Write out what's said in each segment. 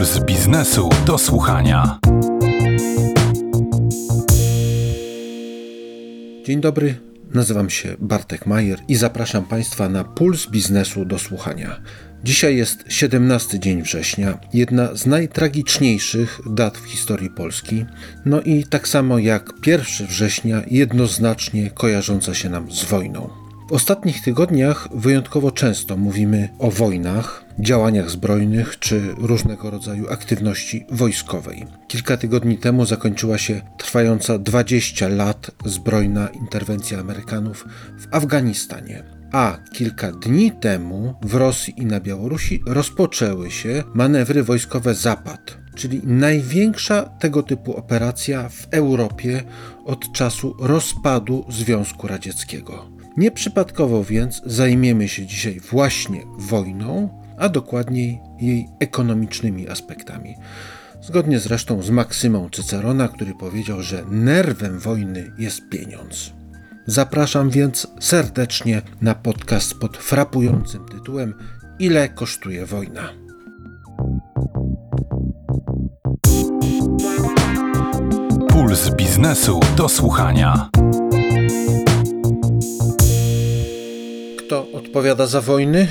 Puls biznesu do słuchania. Dzień dobry, nazywam się Bartek Majer i zapraszam Państwa na Puls biznesu do słuchania. Dzisiaj jest 17 dzień września, jedna z najtragiczniejszych dat w historii Polski, no i tak samo jak 1 września jednoznacznie kojarząca się nam z wojną. W ostatnich tygodniach wyjątkowo często mówimy o wojnach, działaniach zbrojnych czy różnego rodzaju aktywności wojskowej. Kilka tygodni temu zakończyła się trwająca 20 lat zbrojna interwencja Amerykanów w Afganistanie. A kilka dni temu w Rosji i na Białorusi rozpoczęły się manewry wojskowe Zapad, czyli największa tego typu operacja w Europie od czasu rozpadu Związku Radzieckiego. Nieprzypadkowo więc zajmiemy się dzisiaj właśnie wojną, a dokładniej jej ekonomicznymi aspektami. Zgodnie zresztą z maksymą Cycerona, który powiedział, że nerwem wojny jest pieniądz. Zapraszam więc serdecznie na podcast pod frapującym tytułem Ile kosztuje wojna? Puls biznesu do słuchania. Kto odpowiada za wojny?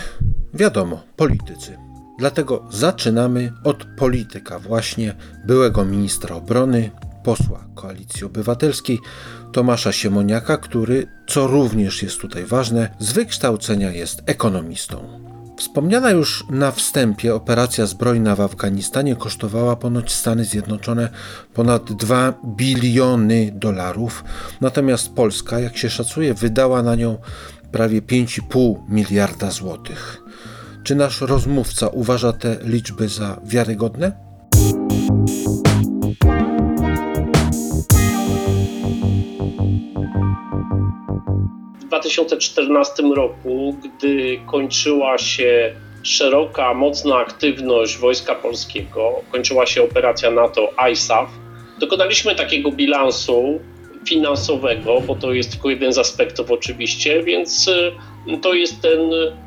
Wiadomo, politycy. Dlatego zaczynamy od polityka, właśnie byłego ministra obrony, posła Koalicji Obywatelskiej, Tomasza Siemoniaka, który, co również jest tutaj ważne, z wykształcenia jest ekonomistą. Wspomniana już na wstępie operacja zbrojna w Afganistanie kosztowała ponoć Stany Zjednoczone ponad 2 biliony dolarów, natomiast Polska, jak się szacuje, wydała na nią prawie 5,5 miliarda złotych. Czy nasz rozmówca uważa te liczby za wiarygodne? W 2014 roku, gdy kończyła się szeroka, mocna aktywność Wojska Polskiego, kończyła się operacja NATO ISAF, dokonaliśmy takiego bilansu finansowego, bo to jest tylko jeden z aspektów oczywiście, więc y, to jest ten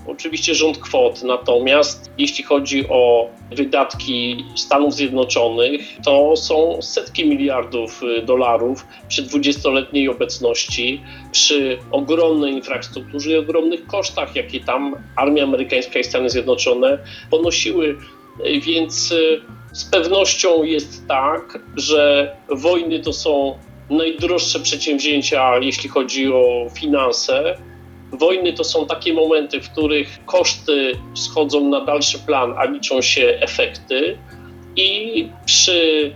oczywiście rząd kwot. Natomiast jeśli chodzi o wydatki Stanów Zjednoczonych, to są setki miliardów y, dolarów przy 20-letniej obecności, przy ogromnej infrastrukturze i ogromnych kosztach, jakie tam armia amerykańska i Stany Zjednoczone ponosiły. Więc z pewnością jest tak, że wojny to są najdroższe przedsięwzięcia, jeśli chodzi o finanse. Wojny to są takie momenty, w których koszty schodzą na dalszy plan, a liczą się efekty. I przy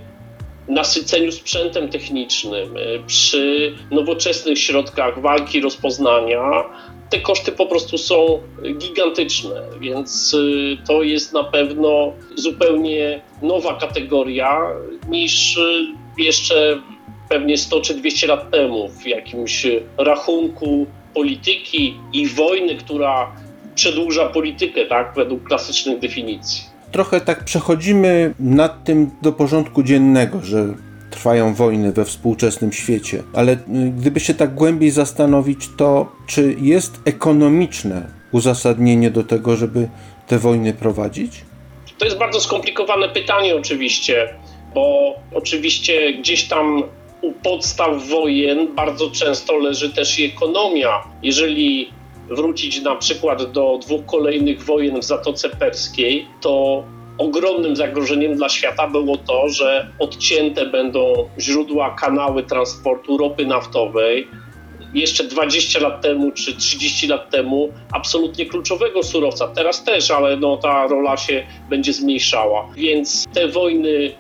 nasyceniu sprzętem technicznym, przy nowoczesnych środkach walki, rozpoznania, te koszty po prostu są gigantyczne, więc y, to jest na pewno zupełnie nowa kategoria niż y, jeszcze pewnie 100 czy 200 lat temu w jakimś rachunku polityki i wojny, która przedłuża politykę, tak, według klasycznych definicji. Trochę tak przechodzimy nad tym do porządku dziennego, że trwają wojny we współczesnym świecie, ale gdyby się tak głębiej zastanowić, to czy jest ekonomiczne uzasadnienie do tego, żeby te wojny prowadzić? To jest bardzo skomplikowane pytanie, oczywiście, bo oczywiście gdzieś tam u podstaw wojen bardzo często leży też i ekonomia. Jeżeli wrócić na przykład do dwóch kolejnych wojen w Zatoce Perskiej, to ogromnym zagrożeniem dla świata było to, że odcięte będą źródła, kanały transportu ropy naftowej. Jeszcze 20 lat temu czy 30 lat temu absolutnie kluczowego surowca. Teraz też, ale no, ta rola się będzie zmniejszała. Więc te wojny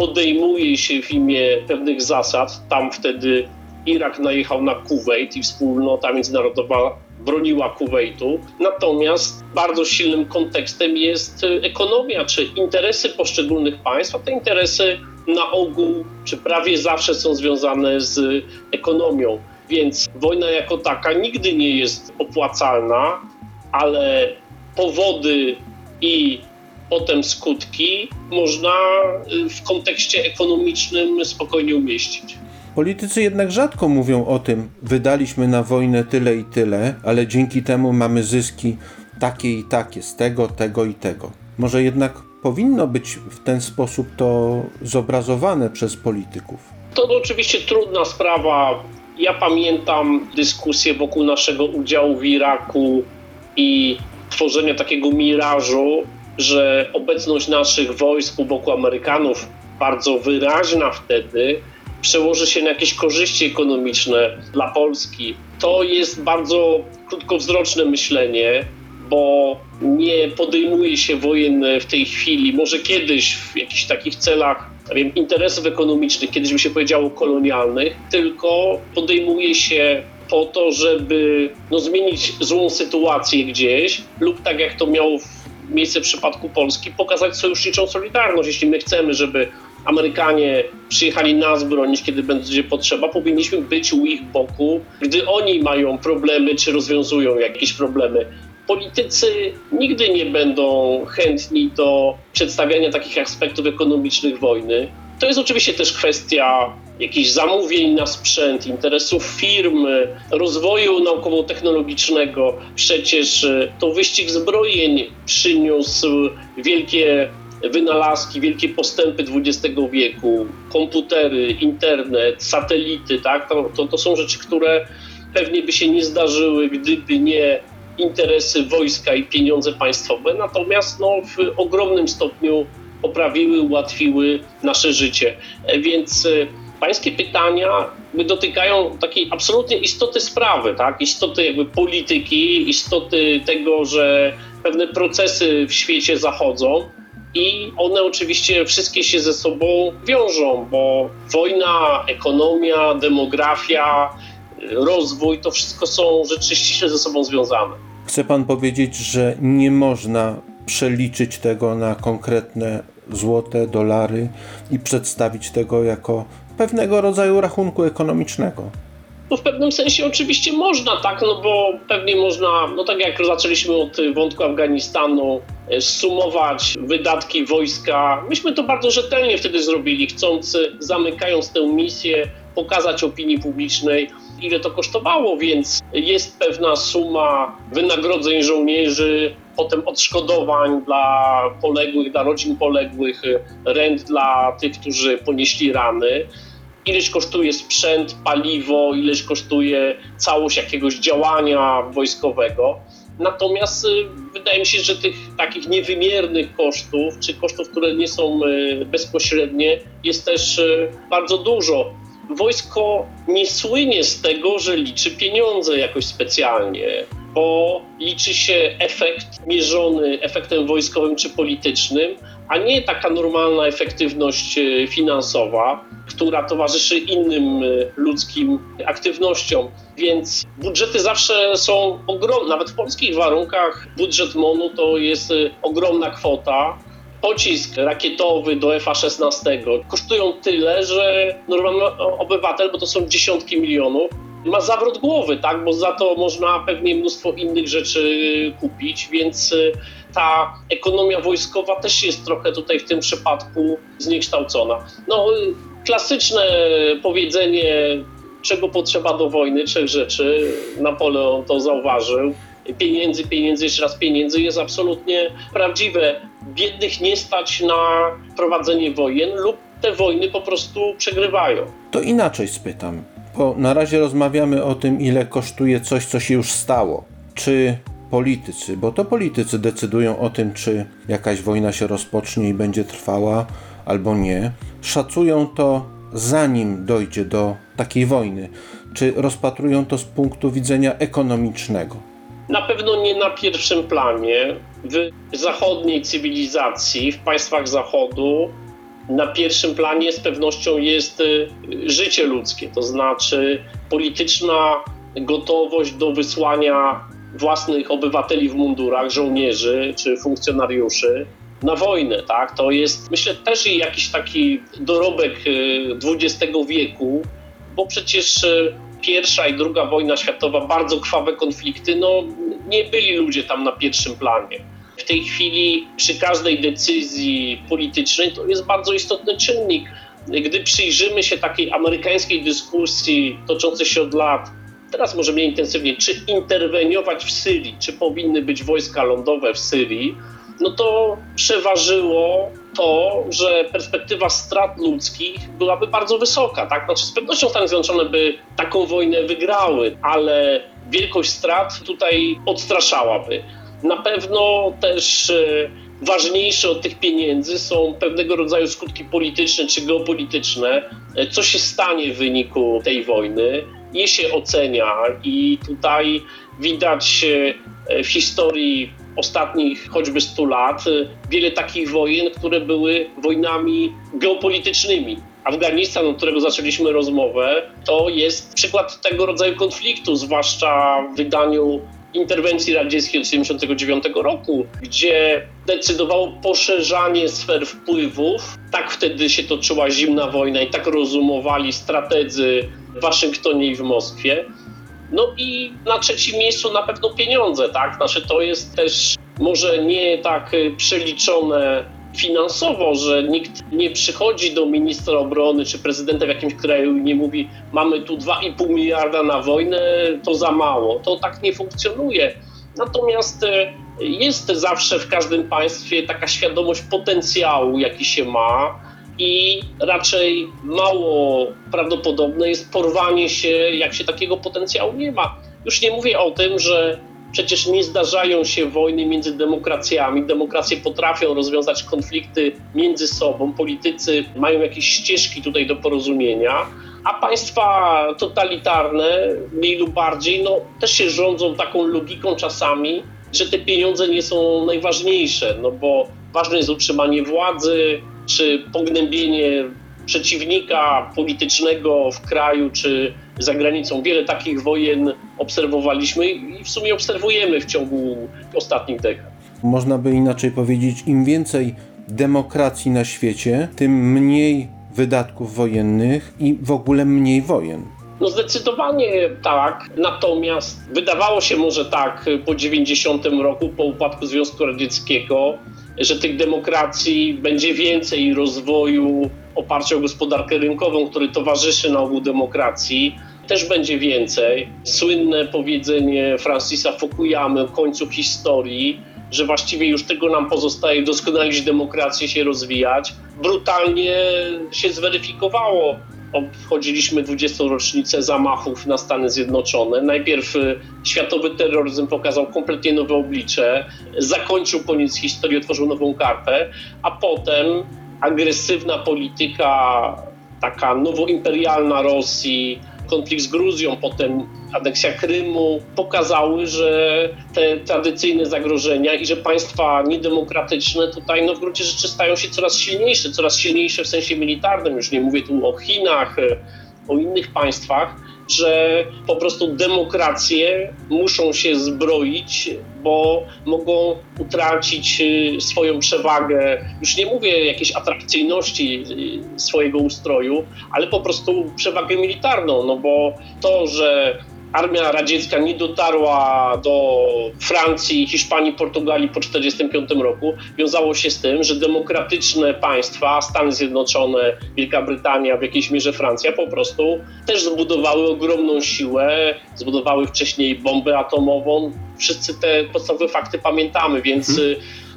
podejmuje się w imię pewnych zasad. Tam wtedy Irak najechał na Kuwait i wspólnota międzynarodowa broniła Kuwaitu. Natomiast bardzo silnym kontekstem jest ekonomia, czy interesy poszczególnych państw, a te interesy na ogół, czy prawie zawsze są związane z ekonomią. Więc wojna jako taka nigdy nie jest opłacalna, ale powody i potem skutki można y, w kontekście ekonomicznym spokojnie umieścić. Politycy jednak rzadko mówią o tym, wydaliśmy na wojnę tyle i tyle, ale dzięki temu mamy zyski takie i takie z tego, tego i tego. Może jednak powinno być w ten sposób to zobrazowane przez polityków? To oczywiście trudna sprawa. Ja pamiętam dyskusję wokół naszego udziału w Iraku i tworzenia takiego mirażu, że obecność naszych wojsk u boku Amerykanów, bardzo wyraźna wtedy, przełoży się na jakieś korzyści ekonomiczne dla Polski. To jest bardzo krótkowzroczne myślenie, bo nie podejmuje się wojen w tej chwili, może kiedyś w jakichś takich celach wiem, interesów ekonomicznych, kiedyś by się powiedziało kolonialnych, tylko podejmuje się po to, żeby no, zmienić złą sytuację gdzieś, lub tak jak to miało miejsce w przypadku Polski, pokazać sojuszniczą solidarność. Jeśli my chcemy, żeby Amerykanie przyjechali nas bronić, kiedy będzie potrzeba, powinniśmy być u ich boku, gdy oni mają problemy czy rozwiązują jakieś problemy. Politycy nigdy nie będą chętni do przedstawiania takich aspektów ekonomicznych wojny. To jest oczywiście też kwestia jakichś zamówień na sprzęt, interesów firm, rozwoju naukowo-technologicznego. Przecież to wyścig zbrojeń przyniósł wielkie wynalazki, wielkie postępy XX wieku, komputery, internet, satelity, tak? To, to, to są rzeczy, które pewnie by się nie zdarzyły, gdyby nie interesy wojska i pieniądze państwowe, natomiast no, w ogromnym stopniu poprawiły, ułatwiły nasze życie. Więc e, pańskie pytania dotykają takiej absolutnie istoty sprawy, tak? istoty jakby polityki, istoty tego, że pewne procesy w świecie zachodzą i one oczywiście wszystkie się ze sobą wiążą, bo wojna, ekonomia, demografia, rozwój to wszystko są rzeczy ściśle ze sobą związane. Chce pan powiedzieć, że nie można przeliczyć tego na konkretne złote, dolary i przedstawić tego jako pewnego rodzaju rachunku ekonomicznego? No w pewnym sensie oczywiście można, tak, no bo pewnie można, no tak jak zaczęliśmy od wątku Afganistanu, e, sumować wydatki wojska. Myśmy to bardzo rzetelnie wtedy zrobili, chcąc, zamykając tę misję, pokazać opinii publicznej, ile to kosztowało, więc jest pewna suma wynagrodzeń żołnierzy, potem odszkodowań dla poległych, dla rodzin poległych, rent dla tych, którzy ponieśli rany ileś kosztuje sprzęt, paliwo, ileś kosztuje całość jakiegoś działania wojskowego. Natomiast y, wydaje mi się, że tych takich niewymiernych kosztów, czy kosztów, które nie są y, bezpośrednie, jest też y, bardzo dużo. Wojsko nie słynie z tego, że liczy pieniądze jakoś specjalnie, bo liczy się efekt mierzony efektem wojskowym czy politycznym, a nie taka normalna efektywność finansowa która towarzyszy innym y, ludzkim aktywnościom. Więc budżety zawsze są ogromne, nawet w polskich warunkach budżet MONU to jest y, ogromna kwota. Pocisk rakietowy do FA-16 kosztują tyle, że normalny obywatel, bo to są dziesiątki milionów, ma zawrót głowy, tak? bo za to można pewnie mnóstwo innych rzeczy kupić, więc y, ta ekonomia wojskowa też jest trochę tutaj w tym przypadku zniekształcona. No, klasyczne powiedzenie, czego potrzeba do wojny, trzech rzeczy. Napoleon to zauważył. Pieniędzy, pieniędzy, jeszcze raz pieniędzy jest absolutnie prawdziwe. Biednych nie stać na prowadzenie wojen lub te wojny po prostu przegrywają. To inaczej spytam, bo na razie rozmawiamy o tym, ile kosztuje coś, co się już stało. Czy politycy, bo to politycy decydują o tym, czy jakaś wojna się rozpocznie i będzie trwała, albo nie, szacują to zanim dojdzie do takiej wojny? Czy rozpatrują to z punktu widzenia ekonomicznego? Na pewno nie na pierwszym planie. W zachodniej cywilizacji, w państwach Zachodu, na pierwszym planie z pewnością jest y, życie ludzkie, to znaczy polityczna gotowość do wysłania własnych obywateli w mundurach, żołnierzy czy funkcjonariuszy na wojnę, tak? To jest, myślę, też jakiś taki dorobek XX y, wieku, bo przecież y, pierwsza i druga wojna światowa, bardzo krwawe konflikty, no nie byli ludzie tam na pierwszym planie. W tej chwili przy każdej decyzji politycznej to jest bardzo istotny czynnik. Gdy przyjrzymy się takiej amerykańskiej dyskusji toczącej się od lat, teraz może mniej intensywnie, czy interweniować w Syrii, czy powinny być wojska lądowe w Syrii, no to przeważyło to, że perspektywa strat ludzkich byłaby bardzo wysoka. Tak? Znaczy, z pewnością Stany Zjednoczone by taką wojnę wygrały, ale wielkość strat tutaj odstraszałaby. Na pewno też e, ważniejsze od tych pieniędzy są pewnego rodzaju skutki polityczne czy geopolityczne. E, Co się stanie w wyniku tej wojny? Je się ocenia i tutaj widać e, w historii ostatnich choćby 100 lat wiele takich wojen, które były wojnami geopolitycznymi. Afganistan, od którego zaczęliśmy rozmowę, to jest przykład tego rodzaju konfliktu, zwłaszcza w wydaniu interwencji radzieckiej od 1979 roku, gdzie decydowało poszerzanie sfer wpływów. Tak wtedy się toczyła zimna wojna i tak rozumowali strategzy w Waszyngtonie i w Moskwie. No i na trzecim miejscu na pewno pieniądze, tak? Znaczy to jest też może nie tak y, przeliczone finansowo, że nikt nie przychodzi do ministra obrony czy prezydenta w jakimś kraju i nie mówi mamy tu 2,5 miliarda na wojnę, to za mało. To tak nie funkcjonuje. Natomiast y, jest zawsze w każdym państwie taka świadomość potencjału, jaki się ma i raczej mało prawdopodobne jest porwanie się, jak się takiego potencjału nie ma. Już nie mówię o tym, że przecież nie zdarzają się wojny między demokracjami. Demokracje potrafią rozwiązać konflikty między sobą. Politycy mają jakieś ścieżki tutaj do porozumienia, a państwa totalitarne, mniej lub bardziej, no, też się rządzą taką logiką czasami, że te pieniądze nie są najważniejsze, no bo ważne jest utrzymanie władzy, czy pognębienie przeciwnika politycznego w kraju czy za granicą. Wiele takich wojen obserwowaliśmy i w sumie obserwujemy w ciągu ostatnich dekad. Można by inaczej powiedzieć, im więcej demokracji na świecie, tym mniej wydatków wojennych i w ogóle mniej wojen. No zdecydowanie tak, natomiast wydawało się może tak po 90 roku, po upadku Związku Radzieckiego, że tych demokracji będzie więcej i rozwoju oparcia o gospodarkę rynkową, który towarzyszy na ogół demokracji, też będzie więcej. Słynne powiedzenie Francisa Fukuyamy o końcu historii, że właściwie już tego nam pozostaje doskonalić demokrację, się rozwijać, brutalnie się zweryfikowało. Obchodziliśmy 20. rocznicę zamachów na Stany Zjednoczone. Najpierw y, światowy terroryzm pokazał kompletnie nowe oblicze, zakończył koniec historii, otworzył nową kartę, a potem agresywna polityka, taka nowoimperialna Rosji, konflikt z Gruzją, potem aneksja Krymu, pokazały, że te tradycyjne zagrożenia i że państwa niedemokratyczne tutaj no, w gruncie rzeczy stają się coraz silniejsze, coraz silniejsze w sensie militarnym. Już nie mówię tu o Chinach, o innych państwach, że po prostu demokracje muszą się zbroić, bo mogą utracić y, swoją przewagę. Już nie mówię jakiejś atrakcyjności y, swojego ustroju, ale po prostu przewagę militarną, no bo to, że armia radziecka nie dotarła do Francji, Hiszpanii, Portugalii po 1945 roku, wiązało się z tym, że demokratyczne państwa, Stany Zjednoczone, Wielka Brytania, w jakiejś mierze Francja, po prostu też zbudowały ogromną siłę, zbudowały wcześniej bombę atomową. Wszyscy te podstawowe fakty pamiętamy, więc hmm.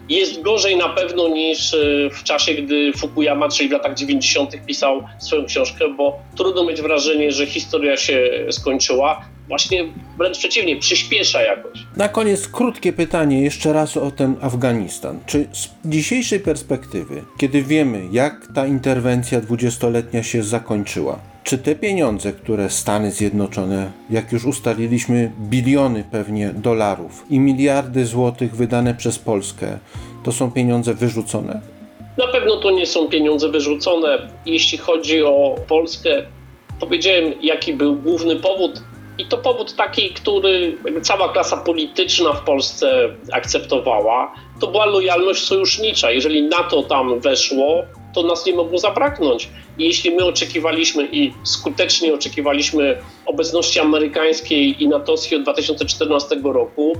jest gorzej na pewno niż y, w czasie, gdy Fukuyama, czyli w latach 90. pisał swoją książkę, bo trudno mieć wrażenie, że historia się skończyła właśnie wręcz przeciwnie, przyspiesza jakoś. Na koniec krótkie pytanie jeszcze raz o ten Afganistan. Czy z dzisiejszej perspektywy, kiedy wiemy, jak ta interwencja dwudziestoletnia się zakończyła, czy te pieniądze, które Stany Zjednoczone, jak już ustaliliśmy, biliony pewnie dolarów i miliardy złotych wydane przez Polskę, to są pieniądze wyrzucone? Na pewno to nie są pieniądze wyrzucone. Jeśli chodzi o Polskę, powiedziałem, jaki był główny powód i to powód taki, który cała klasa polityczna w Polsce akceptowała, to była lojalność sojusznicza. Jeżeli NATO tam weszło, to nas nie mogło zabraknąć. I jeśli my oczekiwaliśmy i skutecznie oczekiwaliśmy obecności amerykańskiej i natowskiej od 2014 roku,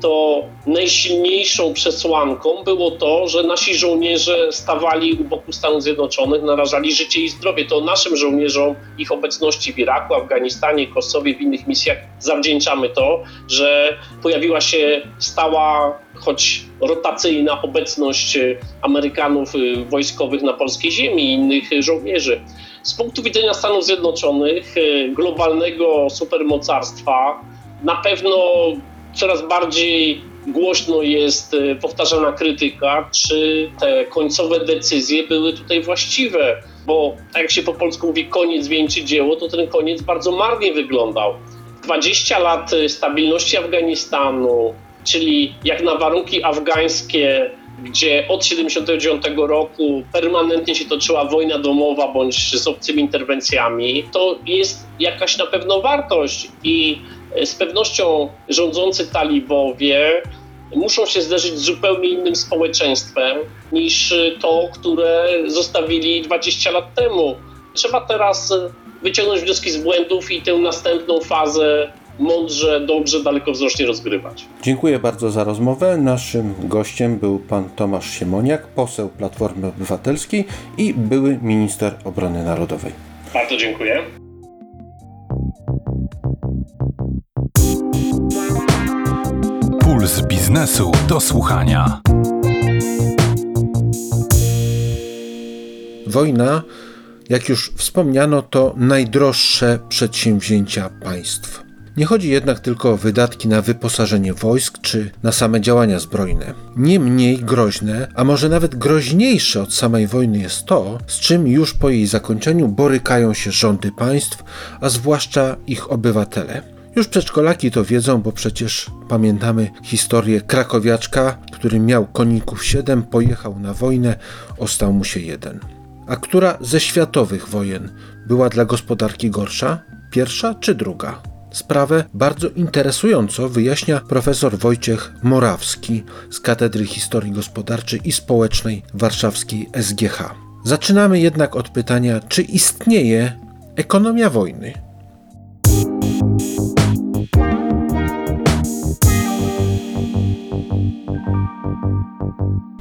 to najsilniejszą przesłanką było to, że nasi żołnierze stawali u boku Stanów Zjednoczonych, narażali życie i zdrowie. To naszym żołnierzom, ich obecności w Iraku, Afganistanie, Kosowie, w innych misjach zawdzięczamy to, że pojawiła się stała, choć rotacyjna obecność Amerykanów e, wojskowych na polskiej ziemi i innych żołnierzy. Z punktu widzenia Stanów Zjednoczonych, e, globalnego supermocarstwa, na pewno coraz bardziej głośno jest e, powtarzana krytyka, czy te końcowe decyzje były tutaj właściwe, bo tak jak się po polsku mówi, koniec wieńczy dzieło, to ten koniec bardzo marnie wyglądał. 20 lat e, stabilności Afganistanu, czyli jak na warunki afgańskie, gdzie od 79 roku permanentnie się toczyła wojna domowa bądź z obcymi interwencjami, to jest jakaś na pewno wartość i z pewnością rządzący talibowie muszą się zderzyć z zupełnie innym społeczeństwem niż to, które zostawili 20 lat temu. Trzeba teraz wyciągnąć wnioski z błędów i tę następną fazę mądrze, dobrze, dalekowzrocznie rozgrywać. Dziękuję bardzo za rozmowę. Naszym gościem był pan Tomasz Siemoniak, poseł Platformy Obywatelskiej i były minister obrony narodowej. Bardzo dziękuję. Puls biznesu do słuchania. Wojna, jak już wspomniano, to najdroższe przedsięwzięcia państw. Nie chodzi jednak tylko o wydatki na wyposażenie wojsk czy na same działania zbrojne. Nie mniej groźne, a może nawet groźniejsze od samej wojny jest to, z czym już po jej zakończeniu borykają się rządy państw, a zwłaszcza ich obywatele. Już przedszkolaki to wiedzą, bo przecież pamiętamy historię krakowiaczka, który miał koników 7, pojechał na wojnę, ostał mu się jeden. A która ze światowych wojen była dla gospodarki gorsza? Pierwsza czy druga? Sprawę bardzo interesująco wyjaśnia profesor Wojciech Morawski z Katedry Historii Gospodarczej i Społecznej Warszawskiej SGH. Zaczynamy jednak od pytania, czy istnieje ekonomia wojny?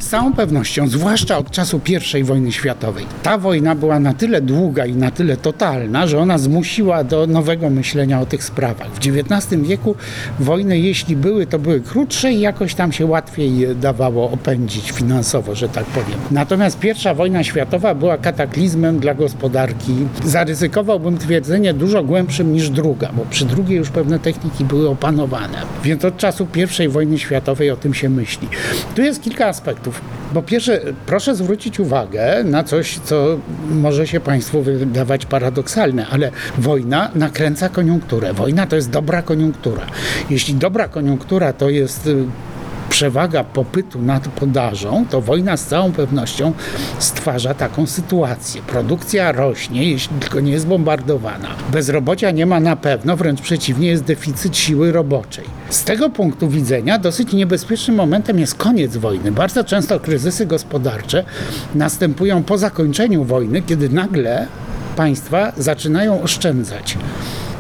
Z całą pewnością, zwłaszcza od czasu I wojny światowej, ta wojna była na tyle długa i na tyle totalna, że ona zmusiła do nowego myślenia o tych sprawach. W XIX wieku wojny, jeśli były, to były krótsze i jakoś tam się łatwiej dawało opędzić finansowo, że tak powiem. Natomiast I wojna światowa była kataklizmem dla gospodarki. Zaryzykowałbym twierdzenie dużo głębszym niż druga, bo przy drugiej już pewne techniki były opanowane. Więc od czasu I wojny światowej o tym się myśli. Tu jest kilka aspektów. Po pierwsze, proszę zwrócić uwagę na coś, co może się Państwu wydawać paradoksalne, ale wojna nakręca koniunkturę. Wojna to jest dobra koniunktura. Jeśli dobra koniunktura to jest y, przewaga popytu nad podażą, to wojna z całą pewnością stwarza taką sytuację. Produkcja rośnie, jeśli tylko nie jest bombardowana. Bezrobocia nie ma na pewno, wręcz przeciwnie, jest deficyt siły roboczej. Z tego punktu widzenia dosyć niebezpiecznym momentem jest koniec wojny. Bardzo często kryzysy gospodarcze następują po zakończeniu wojny, kiedy nagle państwa zaczynają oszczędzać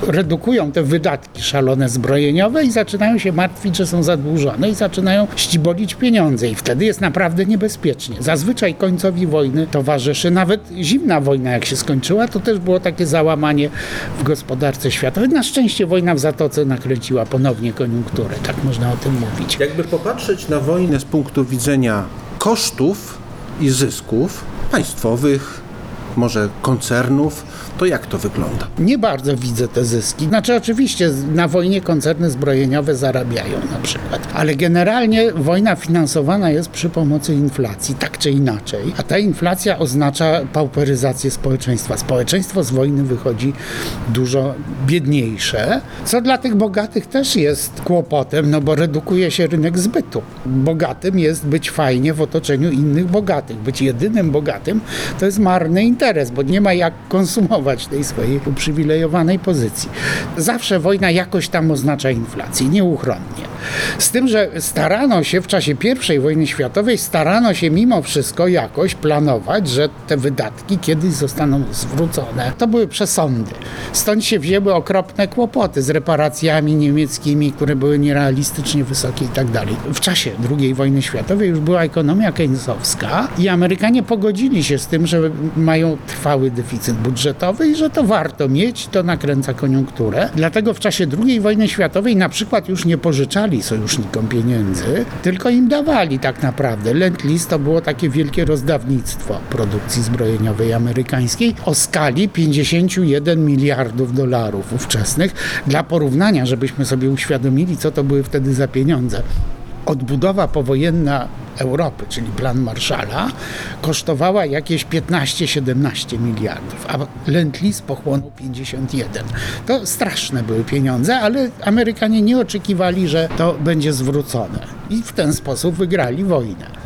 redukują te wydatki szalone zbrojeniowe i zaczynają się martwić, że są zadłużone i zaczynają ścibolić pieniądze i wtedy jest naprawdę niebezpiecznie. Zazwyczaj końcowi wojny towarzyszy nawet zimna wojna, jak się skończyła, to też było takie załamanie w gospodarce światowej. Na szczęście wojna w Zatoce nakręciła ponownie koniunkturę, tak można o tym mówić. Jakby popatrzeć na wojnę z punktu widzenia kosztów i zysków państwowych, może koncernów, to jak to wygląda? Nie bardzo widzę te zyski. Znaczy, oczywiście na wojnie koncerny zbrojeniowe zarabiają na przykład, ale generalnie wojna finansowana jest przy pomocy inflacji, tak czy inaczej. A ta inflacja oznacza pauperyzację społeczeństwa. Społeczeństwo z wojny wychodzi dużo biedniejsze, co dla tych bogatych też jest kłopotem, no bo redukuje się rynek zbytu. Bogatym jest być fajnie w otoczeniu innych bogatych. Być jedynym bogatym to jest marny interes, bo nie ma jak konsumować tej swojej uprzywilejowanej pozycji. Zawsze wojna jakoś tam oznacza inflację, nieuchronnie. Z tym, że starano się w czasie I wojny światowej, starano się mimo wszystko jakoś planować, że te wydatki kiedyś zostaną zwrócone. To były przesądy. Stąd się wzięły okropne kłopoty z reparacjami niemieckimi, które były nierealistycznie wysokie i tak dalej. W czasie II wojny światowej już była ekonomia keynesowska i Amerykanie pogodzili się z tym, że mają trwały deficyt budżetowy i że to warto mieć, to nakręca koniunkturę. Dlatego w czasie II wojny światowej na przykład już nie pożyczali sojusznikom pieniędzy, tylko im dawali tak naprawdę. Lend-Lease to było takie wielkie rozdawnictwo produkcji zbrojeniowej amerykańskiej o skali 51 miliardów dolarów ówczesnych. Dla porównania, żebyśmy sobie uświadomili, co to były wtedy za pieniądze. Odbudowa powojenna Europy, czyli plan Marszala, kosztowała jakieś 15-17 miliardów, a Lend-Lease pochłonął 51. To straszne były pieniądze, ale Amerykanie nie oczekiwali, że to będzie zwrócone. I w ten sposób wygrali wojnę.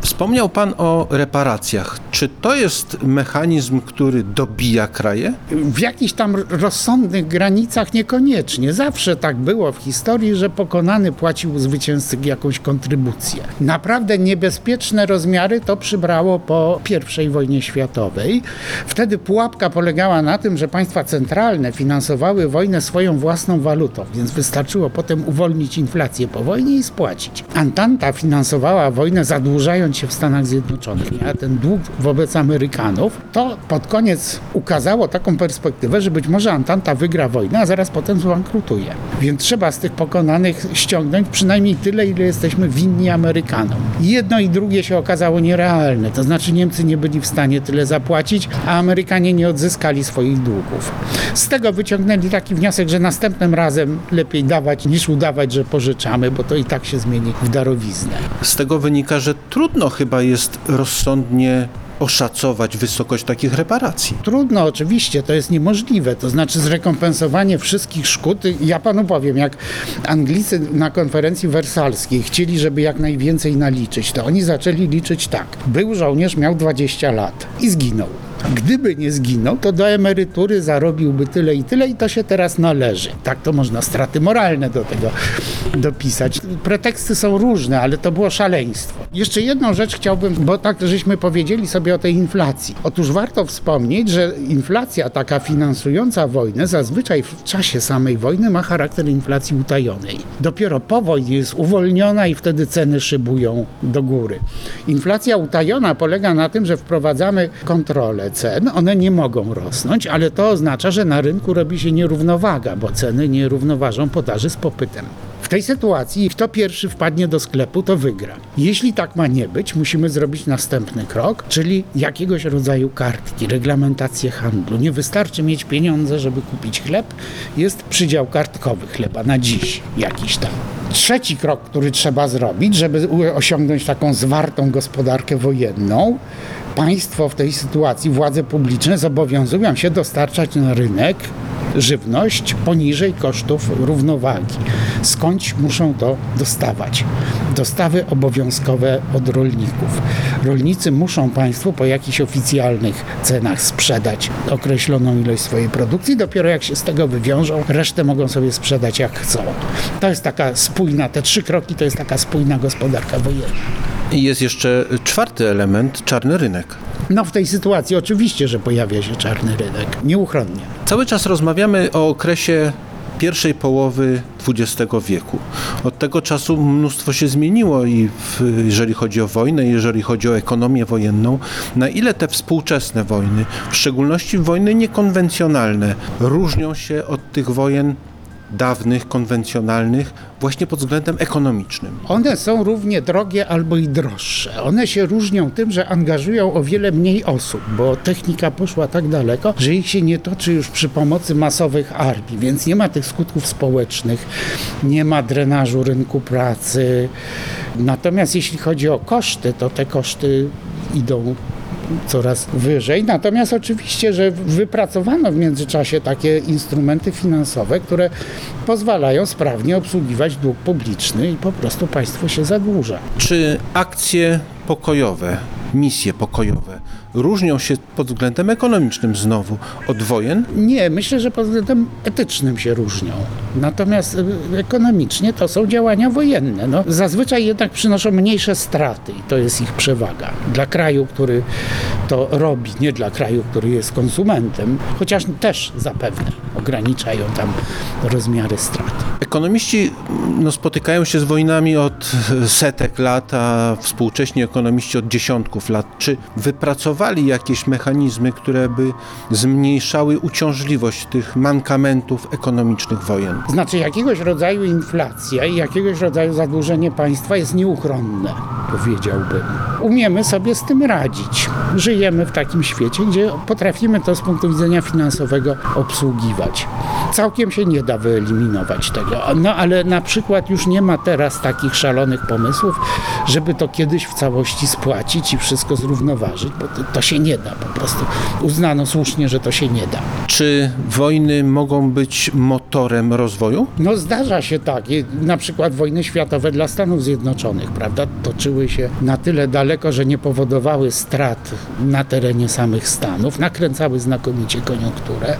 Wspomniał Pan o reparacjach. Czy to jest mechanizm, który dobija kraje? W jakichś tam rozsądnych granicach niekoniecznie. Zawsze tak było w historii, że pokonany płacił zwycięzcy jakąś kontrybucję. Naprawdę niebezpieczne rozmiary to przybrało po I wojnie światowej. Wtedy pułapka polegała na tym, że państwa centralne finansowały wojnę swoją własną walutą, więc wystarczyło potem uwolnić inflację po wojnie i spłacić. Antanta finansowała wojnę zadłużając się w Stanach Zjednoczonych, a ten dług wobec Amerykanów, to pod koniec ukazało taką perspektywę, że być może Antanta wygra wojnę, a zaraz potem zbankrutuje. Więc trzeba z tych pokonanych ściągnąć przynajmniej tyle, ile jesteśmy winni Amerykanom. Jedno i drugie się okazało nierealne, to znaczy Niemcy nie byli w stanie tyle zapłacić, a Amerykanie nie odzyskali swoich długów. Z tego wyciągnęli taki wniosek, że następnym razem lepiej dawać niż udawać, że pożyczamy, bo to i tak się zmieni w darowiznę. Z tego wynika, że trudno chyba jest rozsądnie oszacować wysokość takich reparacji. Trudno, oczywiście, to jest niemożliwe. To znaczy zrekompensowanie wszystkich szkód. Ja panu powiem, jak Anglicy na konferencji wersalskiej chcieli, żeby jak najwięcej naliczyć, to oni zaczęli liczyć tak. Był żołnierz, miał 20 lat i zginął. Gdyby nie zginął, to do emerytury zarobiłby tyle i tyle i to się teraz należy. Tak to można straty moralne do tego dopisać. Preteksty są różne, ale to było szaleństwo. Jeszcze jedną rzecz chciałbym, bo tak żeśmy powiedzieli sobie o tej inflacji. Otóż warto wspomnieć, że inflacja taka finansująca wojnę zazwyczaj w czasie samej wojny ma charakter inflacji utajonej. Dopiero po wojnie jest uwolniona i wtedy ceny szybują do góry. Inflacja utajona polega na tym, że wprowadzamy kontrolę cen, one nie mogą rosnąć, ale to oznacza, że na rynku robi się nierównowaga, bo ceny nie równoważą podaży z popytem. W tej sytuacji, kto pierwszy wpadnie do sklepu, to wygra. Jeśli tak ma nie być, musimy zrobić następny krok, czyli jakiegoś rodzaju kartki, reglamentację handlu. Nie wystarczy mieć pieniądze, żeby kupić chleb, jest przydział kartkowy chleba na dziś jakiś tam. Trzeci krok, który trzeba zrobić, żeby osiągnąć taką zwartą gospodarkę wojenną, państwo w tej sytuacji, władze publiczne zobowiązują się dostarczać na rynek żywność poniżej kosztów równowagi. Skądś muszą to dostawać? Dostawy obowiązkowe od rolników. Rolnicy muszą państwu po jakichś oficjalnych cenach sprzedać określoną ilość swojej produkcji. Dopiero jak się z tego wywiążą, resztę mogą sobie sprzedać jak chcą. To jest taka spójna, te trzy kroki to jest taka spójna gospodarka wojenna. I jest jeszcze czwarty element, czarny rynek. No w tej sytuacji oczywiście, że pojawia się czarny rynek. Nieuchronnie. Cały czas rozmawiamy o okresie pierwszej połowy XX wieku. Od tego czasu mnóstwo się zmieniło i w, jeżeli chodzi o wojnę, jeżeli chodzi o ekonomię wojenną, na ile te współczesne wojny, w szczególności wojny niekonwencjonalne, różnią się od tych wojen dawnych, konwencjonalnych, właśnie pod względem ekonomicznym. One są równie drogie albo i droższe. One się różnią tym, że angażują o wiele mniej osób, bo technika poszła tak daleko, że ich się nie toczy już przy pomocy masowych armii, więc nie ma tych skutków społecznych, nie ma drenażu rynku pracy. Natomiast jeśli chodzi o koszty, to te koszty idą coraz wyżej. Natomiast oczywiście, że wypracowano w międzyczasie takie instrumenty finansowe, które pozwalają sprawnie obsługiwać dług publiczny i po prostu państwo się zadłuża. Czy akcje pokojowe, misje pokojowe różnią się pod względem ekonomicznym znowu od wojen? Nie, myślę, że pod względem etycznym się różnią. Natomiast y, ekonomicznie to są działania wojenne. No, zazwyczaj jednak przynoszą mniejsze straty i to jest ich przewaga. Dla kraju, który to robi, nie dla kraju, który jest konsumentem, chociaż też zapewne ograniczają tam rozmiary strat. Ekonomiści no, spotykają się z wojnami od setek lat, a współcześni ekonomiści od dziesiątków lat. Czy wypracowali jakieś mechanizmy, które by zmniejszały uciążliwość tych mankamentów ekonomicznych wojen? Znaczy jakiegoś rodzaju inflacja i jakiegoś rodzaju zadłużenie państwa jest nieuchronne, powiedziałbym. Umiemy sobie z tym radzić. Żyjemy w takim świecie, gdzie potrafimy to z punktu widzenia finansowego obsługiwać. Całkiem się nie da wyeliminować tego. No ale na przykład już nie ma teraz takich szalonych pomysłów, żeby to kiedyś w całości spłacić i wszystko zrównoważyć, bo to, to się nie da po prostu. Uznano słusznie, że to się nie da. Czy wojny mogą być motorem rozwoju? No zdarza się tak. Na przykład wojny światowe dla Stanów Zjednoczonych, prawda, toczyły się na tyle daleko, że nie powodowały strat na terenie samych Stanów, nakręcały znakomicie koniunkturę.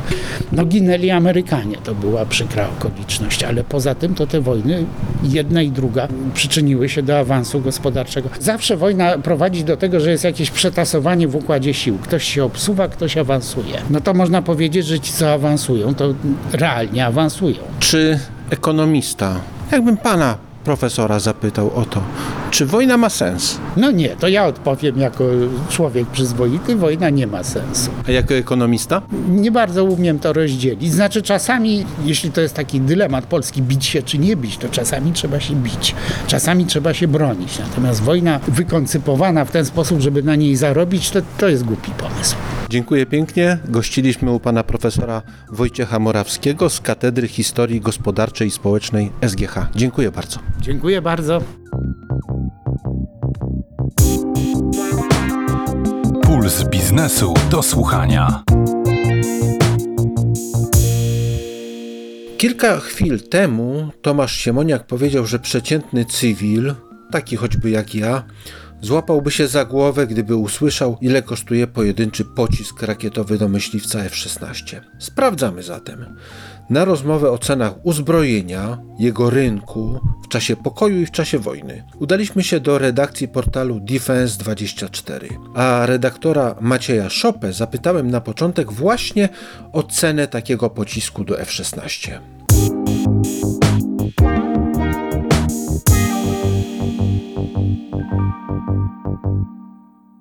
No ginęli Amerykanie, to była przykra okoliczność, ale poza tym to te wojny, jedna i druga, przyczyniły się do awansu gospodarczego. Zawsze wojna prowadzi do tego, że jest jakieś przetasowanie w układzie sił. Ktoś się obsuwa, ktoś awansuje. No to można powiedzieć, że ci, co awansują, to realnie awansują. Czy ekonomista, jakbym pana profesora zapytał o to, czy wojna ma sens? No nie, to ja odpowiem jako człowiek przyzwoity, wojna nie ma sensu. A jako ekonomista? Nie bardzo umiem to rozdzielić. Znaczy czasami, jeśli to jest taki dylemat polski, bić się czy nie bić, to czasami trzeba się bić, czasami trzeba się bronić. Natomiast wojna wykoncypowana w ten sposób, żeby na niej zarobić, to, to jest głupi pomysł. Dziękuję pięknie. Gościliśmy u pana profesora Wojciecha Morawskiego z Katedry Historii Gospodarczej i Społecznej SGH. Dziękuję bardzo. Dziękuję bardzo. Puls biznesu do słuchania. Kilka chwil temu Tomasz Siemoniak powiedział, że przeciętny cywil, taki choćby jak ja, złapałby się za głowę, gdyby usłyszał, ile kosztuje pojedynczy pocisk rakietowy do myśliwca F-16. Sprawdzamy zatem. Na rozmowę o cenach uzbrojenia, jego rynku w czasie pokoju i w czasie wojny. Udaliśmy się do redakcji portalu Defense24, a redaktora Macieja Szopę zapytałem na początek właśnie o cenę takiego pocisku do F-16.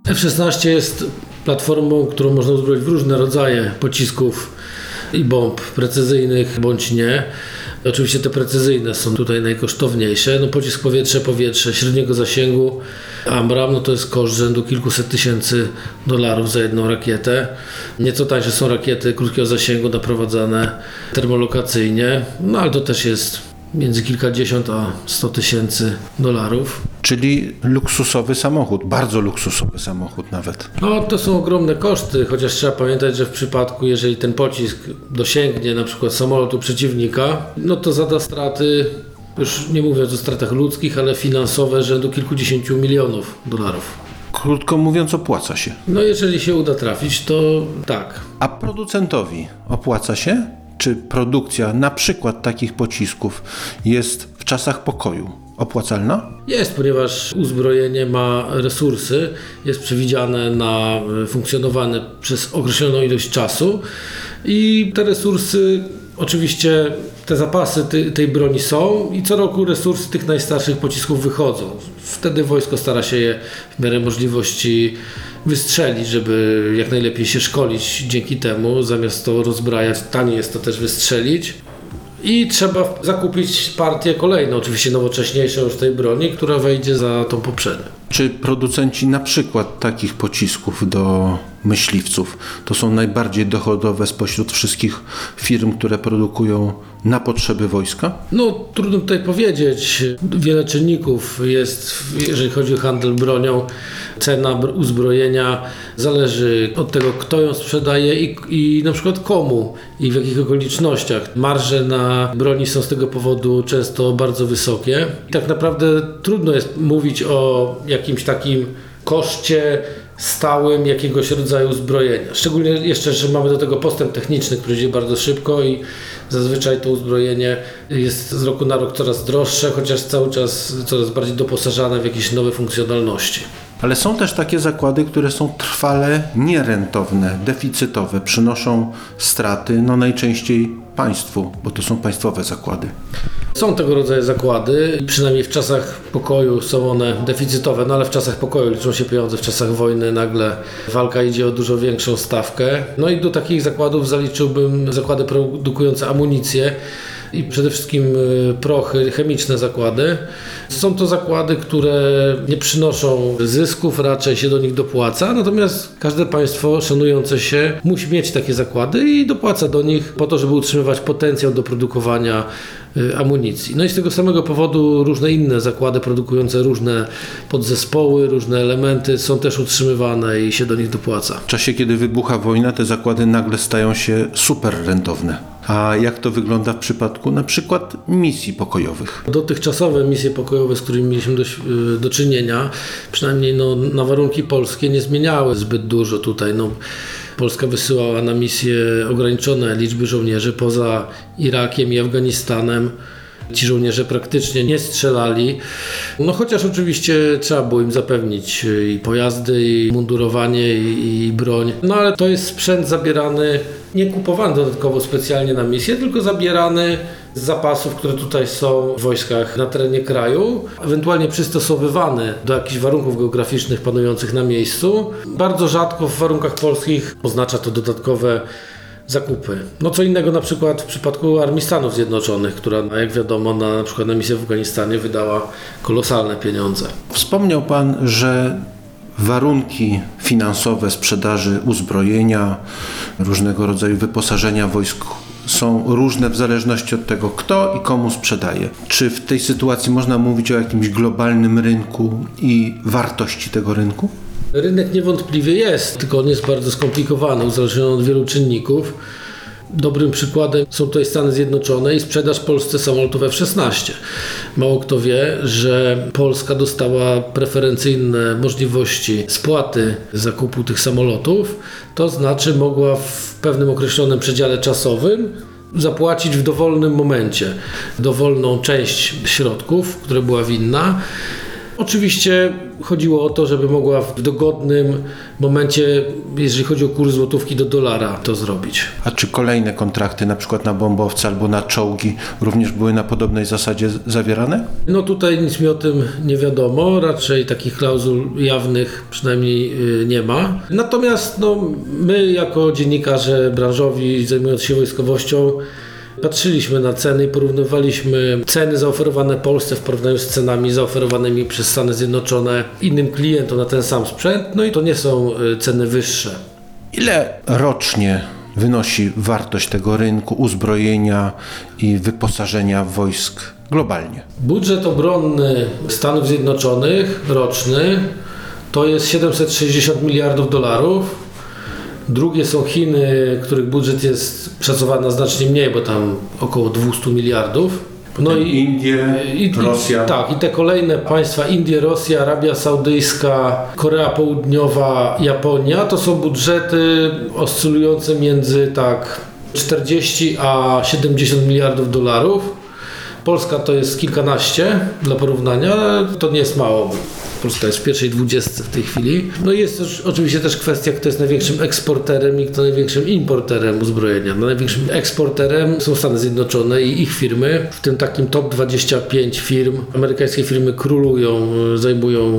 F-16 jest platformą, którą można uzbroić w różne rodzaje pocisków i bomb precyzyjnych bądź nie. Oczywiście te precyzyjne są tutaj najkosztowniejsze. No, pocisk powietrze-powietrze średniego zasięgu Amram no to jest koszt rzędu kilkuset tysięcy dolarów za jedną rakietę. Nieco tańsze są rakiety krótkiego zasięgu naprowadzane termolokacyjnie, no ale to też jest między kilkadziesiąt a sto tysięcy dolarów. Czyli luksusowy samochód, bardzo luksusowy samochód nawet. No to są ogromne koszty, chociaż trzeba pamiętać, że w przypadku, jeżeli ten pocisk dosięgnie na przykład samolotu przeciwnika, no to zada straty, już nie mówiąc o stratach ludzkich, ale finansowe rzędu kilkudziesięciu milionów dolarów. Krótko mówiąc, opłaca się. No jeżeli się uda trafić, to tak. A producentowi opłaca się? Czy produkcja na przykład takich pocisków jest w czasach pokoju opłacalna? Jest, ponieważ uzbrojenie ma resursy, jest przewidziane na funkcjonowanie przez określoną ilość czasu i te resursy, oczywiście te zapasy ty, tej broni są i co roku resursy tych najstarszych pocisków wychodzą. Wtedy wojsko stara się je w miarę możliwości wystrzelić, żeby jak najlepiej się szkolić dzięki temu, zamiast to rozbrajać, taniej jest to też wystrzelić. I trzeba zakupić partię kolejną, oczywiście nowocześniejszą już tej broni, która wejdzie za tą poprzednią. Czy producenci na przykład takich pocisków do myśliwców to są najbardziej dochodowe spośród wszystkich firm, które produkują na potrzeby wojska? No, trudno tutaj powiedzieć. Wiele czynników jest, jeżeli chodzi o handel bronią. Cena br- uzbrojenia zależy od tego, kto ją sprzedaje i, i na przykład komu i w jakich okolicznościach. Marże na broni są z tego powodu często bardzo wysokie. I tak naprawdę trudno jest mówić o jakimś takim koszcie stałym jakiegoś rodzaju uzbrojenia. Szczególnie jeszcze, że mamy do tego postęp techniczny, który idzie bardzo szybko i zazwyczaj to uzbrojenie jest z roku na rok coraz droższe, chociaż cały czas coraz bardziej doposażane w jakieś nowe funkcjonalności. Ale są też takie zakłady, które są trwale nierentowne, deficytowe, przynoszą straty, no najczęściej państwu, bo to są państwowe zakłady. Są tego rodzaju zakłady, przynajmniej w czasach pokoju są one deficytowe, no ale w czasach pokoju liczą się pieniądze, w czasach wojny nagle walka idzie o dużo większą stawkę. No i do takich zakładów zaliczyłbym zakłady produkujące amunicję i przede wszystkim y, prochy, chemiczne zakłady. Są to zakłady, które nie przynoszą zysków, raczej się do nich dopłaca, natomiast każde państwo szanujące się musi mieć takie zakłady i dopłaca do nich po to, żeby utrzymywać potencjał do produkowania y, amunicji. No i z tego samego powodu różne inne zakłady produkujące różne podzespoły, różne elementy są też utrzymywane i się do nich dopłaca. W czasie, kiedy wybucha wojna, te zakłady nagle stają się super rentowne. A jak to wygląda w przypadku na przykład misji pokojowych? Dotychczasowe misje pokojowe, z którymi mieliśmy do, do czynienia, przynajmniej no, na warunki polskie, nie zmieniały zbyt dużo tutaj. No, Polska wysyłała na misje ograniczone liczby żołnierzy poza Irakiem i Afganistanem. Ci żołnierze praktycznie nie strzelali, no chociaż oczywiście trzeba było im zapewnić i pojazdy, i mundurowanie, i, i broń. No ale to jest sprzęt zabierany, nie kupowany dodatkowo specjalnie na misję, tylko zabierany z zapasów, które tutaj są w wojskach na terenie kraju, ewentualnie przystosowywany do jakichś warunków geograficznych panujących na miejscu. Bardzo rzadko w warunkach polskich oznacza to dodatkowe zakupy. No co innego na przykład w przypadku Armii Stanów Zjednoczonych, która jak wiadomo na, na przykład na misję w Afganistanie wydała kolosalne pieniądze. Wspomniał Pan, że warunki finansowe sprzedaży uzbrojenia, różnego rodzaju wyposażenia wojsk są różne w zależności od tego, kto i komu sprzedaje. Czy w tej sytuacji można mówić o jakimś globalnym rynku i wartości tego rynku? Rynek niewątpliwie jest, tylko on jest bardzo skomplikowany, uzależniony od wielu czynników. Dobrym przykładem są tutaj Stany Zjednoczone i sprzedaż Polsce samolotów F-16. Mało kto wie, że Polska dostała preferencyjne możliwości spłaty zakupu tych samolotów, to znaczy mogła w pewnym określonym przedziale czasowym zapłacić w dowolnym momencie dowolną część środków, które była winna. Oczywiście chodziło o to, żeby mogła w dogodnym momencie, jeżeli chodzi o kurs złotówki do dolara, to zrobić. A czy kolejne kontrakty, na przykład na bombowce albo na czołgi, również były na podobnej zasadzie zawierane? No tutaj nic mi o tym nie wiadomo, raczej takich klauzul jawnych przynajmniej y, nie ma. Natomiast no, my jako dziennikarze branżowi zajmując się wojskowością Patrzyliśmy na ceny i porównywaliśmy ceny zaoferowane Polsce w porównaniu z cenami zaoferowanymi przez Stany Zjednoczone innym klientom na ten sam sprzęt, no i to nie są y, ceny wyższe. Ile rocznie wynosi wartość tego rynku uzbrojenia i wyposażenia wojsk globalnie? Budżet obronny Stanów Zjednoczonych roczny to jest 760 miliardów dolarów. Drugie są Chiny, których budżet jest szacowany na znacznie mniej, bo tam około 200 miliardów. No i Indie, i, Rosja. I, tak, i te kolejne państwa, Indie, Rosja, Arabia Saudyjska, Korea Południowa, Japonia, to są budżety oscylujące między tak 40 a 70 miliardów dolarów. Polska to jest kilkanaście dla porównania, ale to nie jest mało. Polska jest w pierwszej dwudziestce w tej chwili. No i jest też, oczywiście też kwestia, kto jest największym eksporterem i kto największym importerem uzbrojenia. No, największym eksporterem są Stany Zjednoczone i ich firmy, w tym takim top 25 firm. Amerykańskie firmy królują, zajmują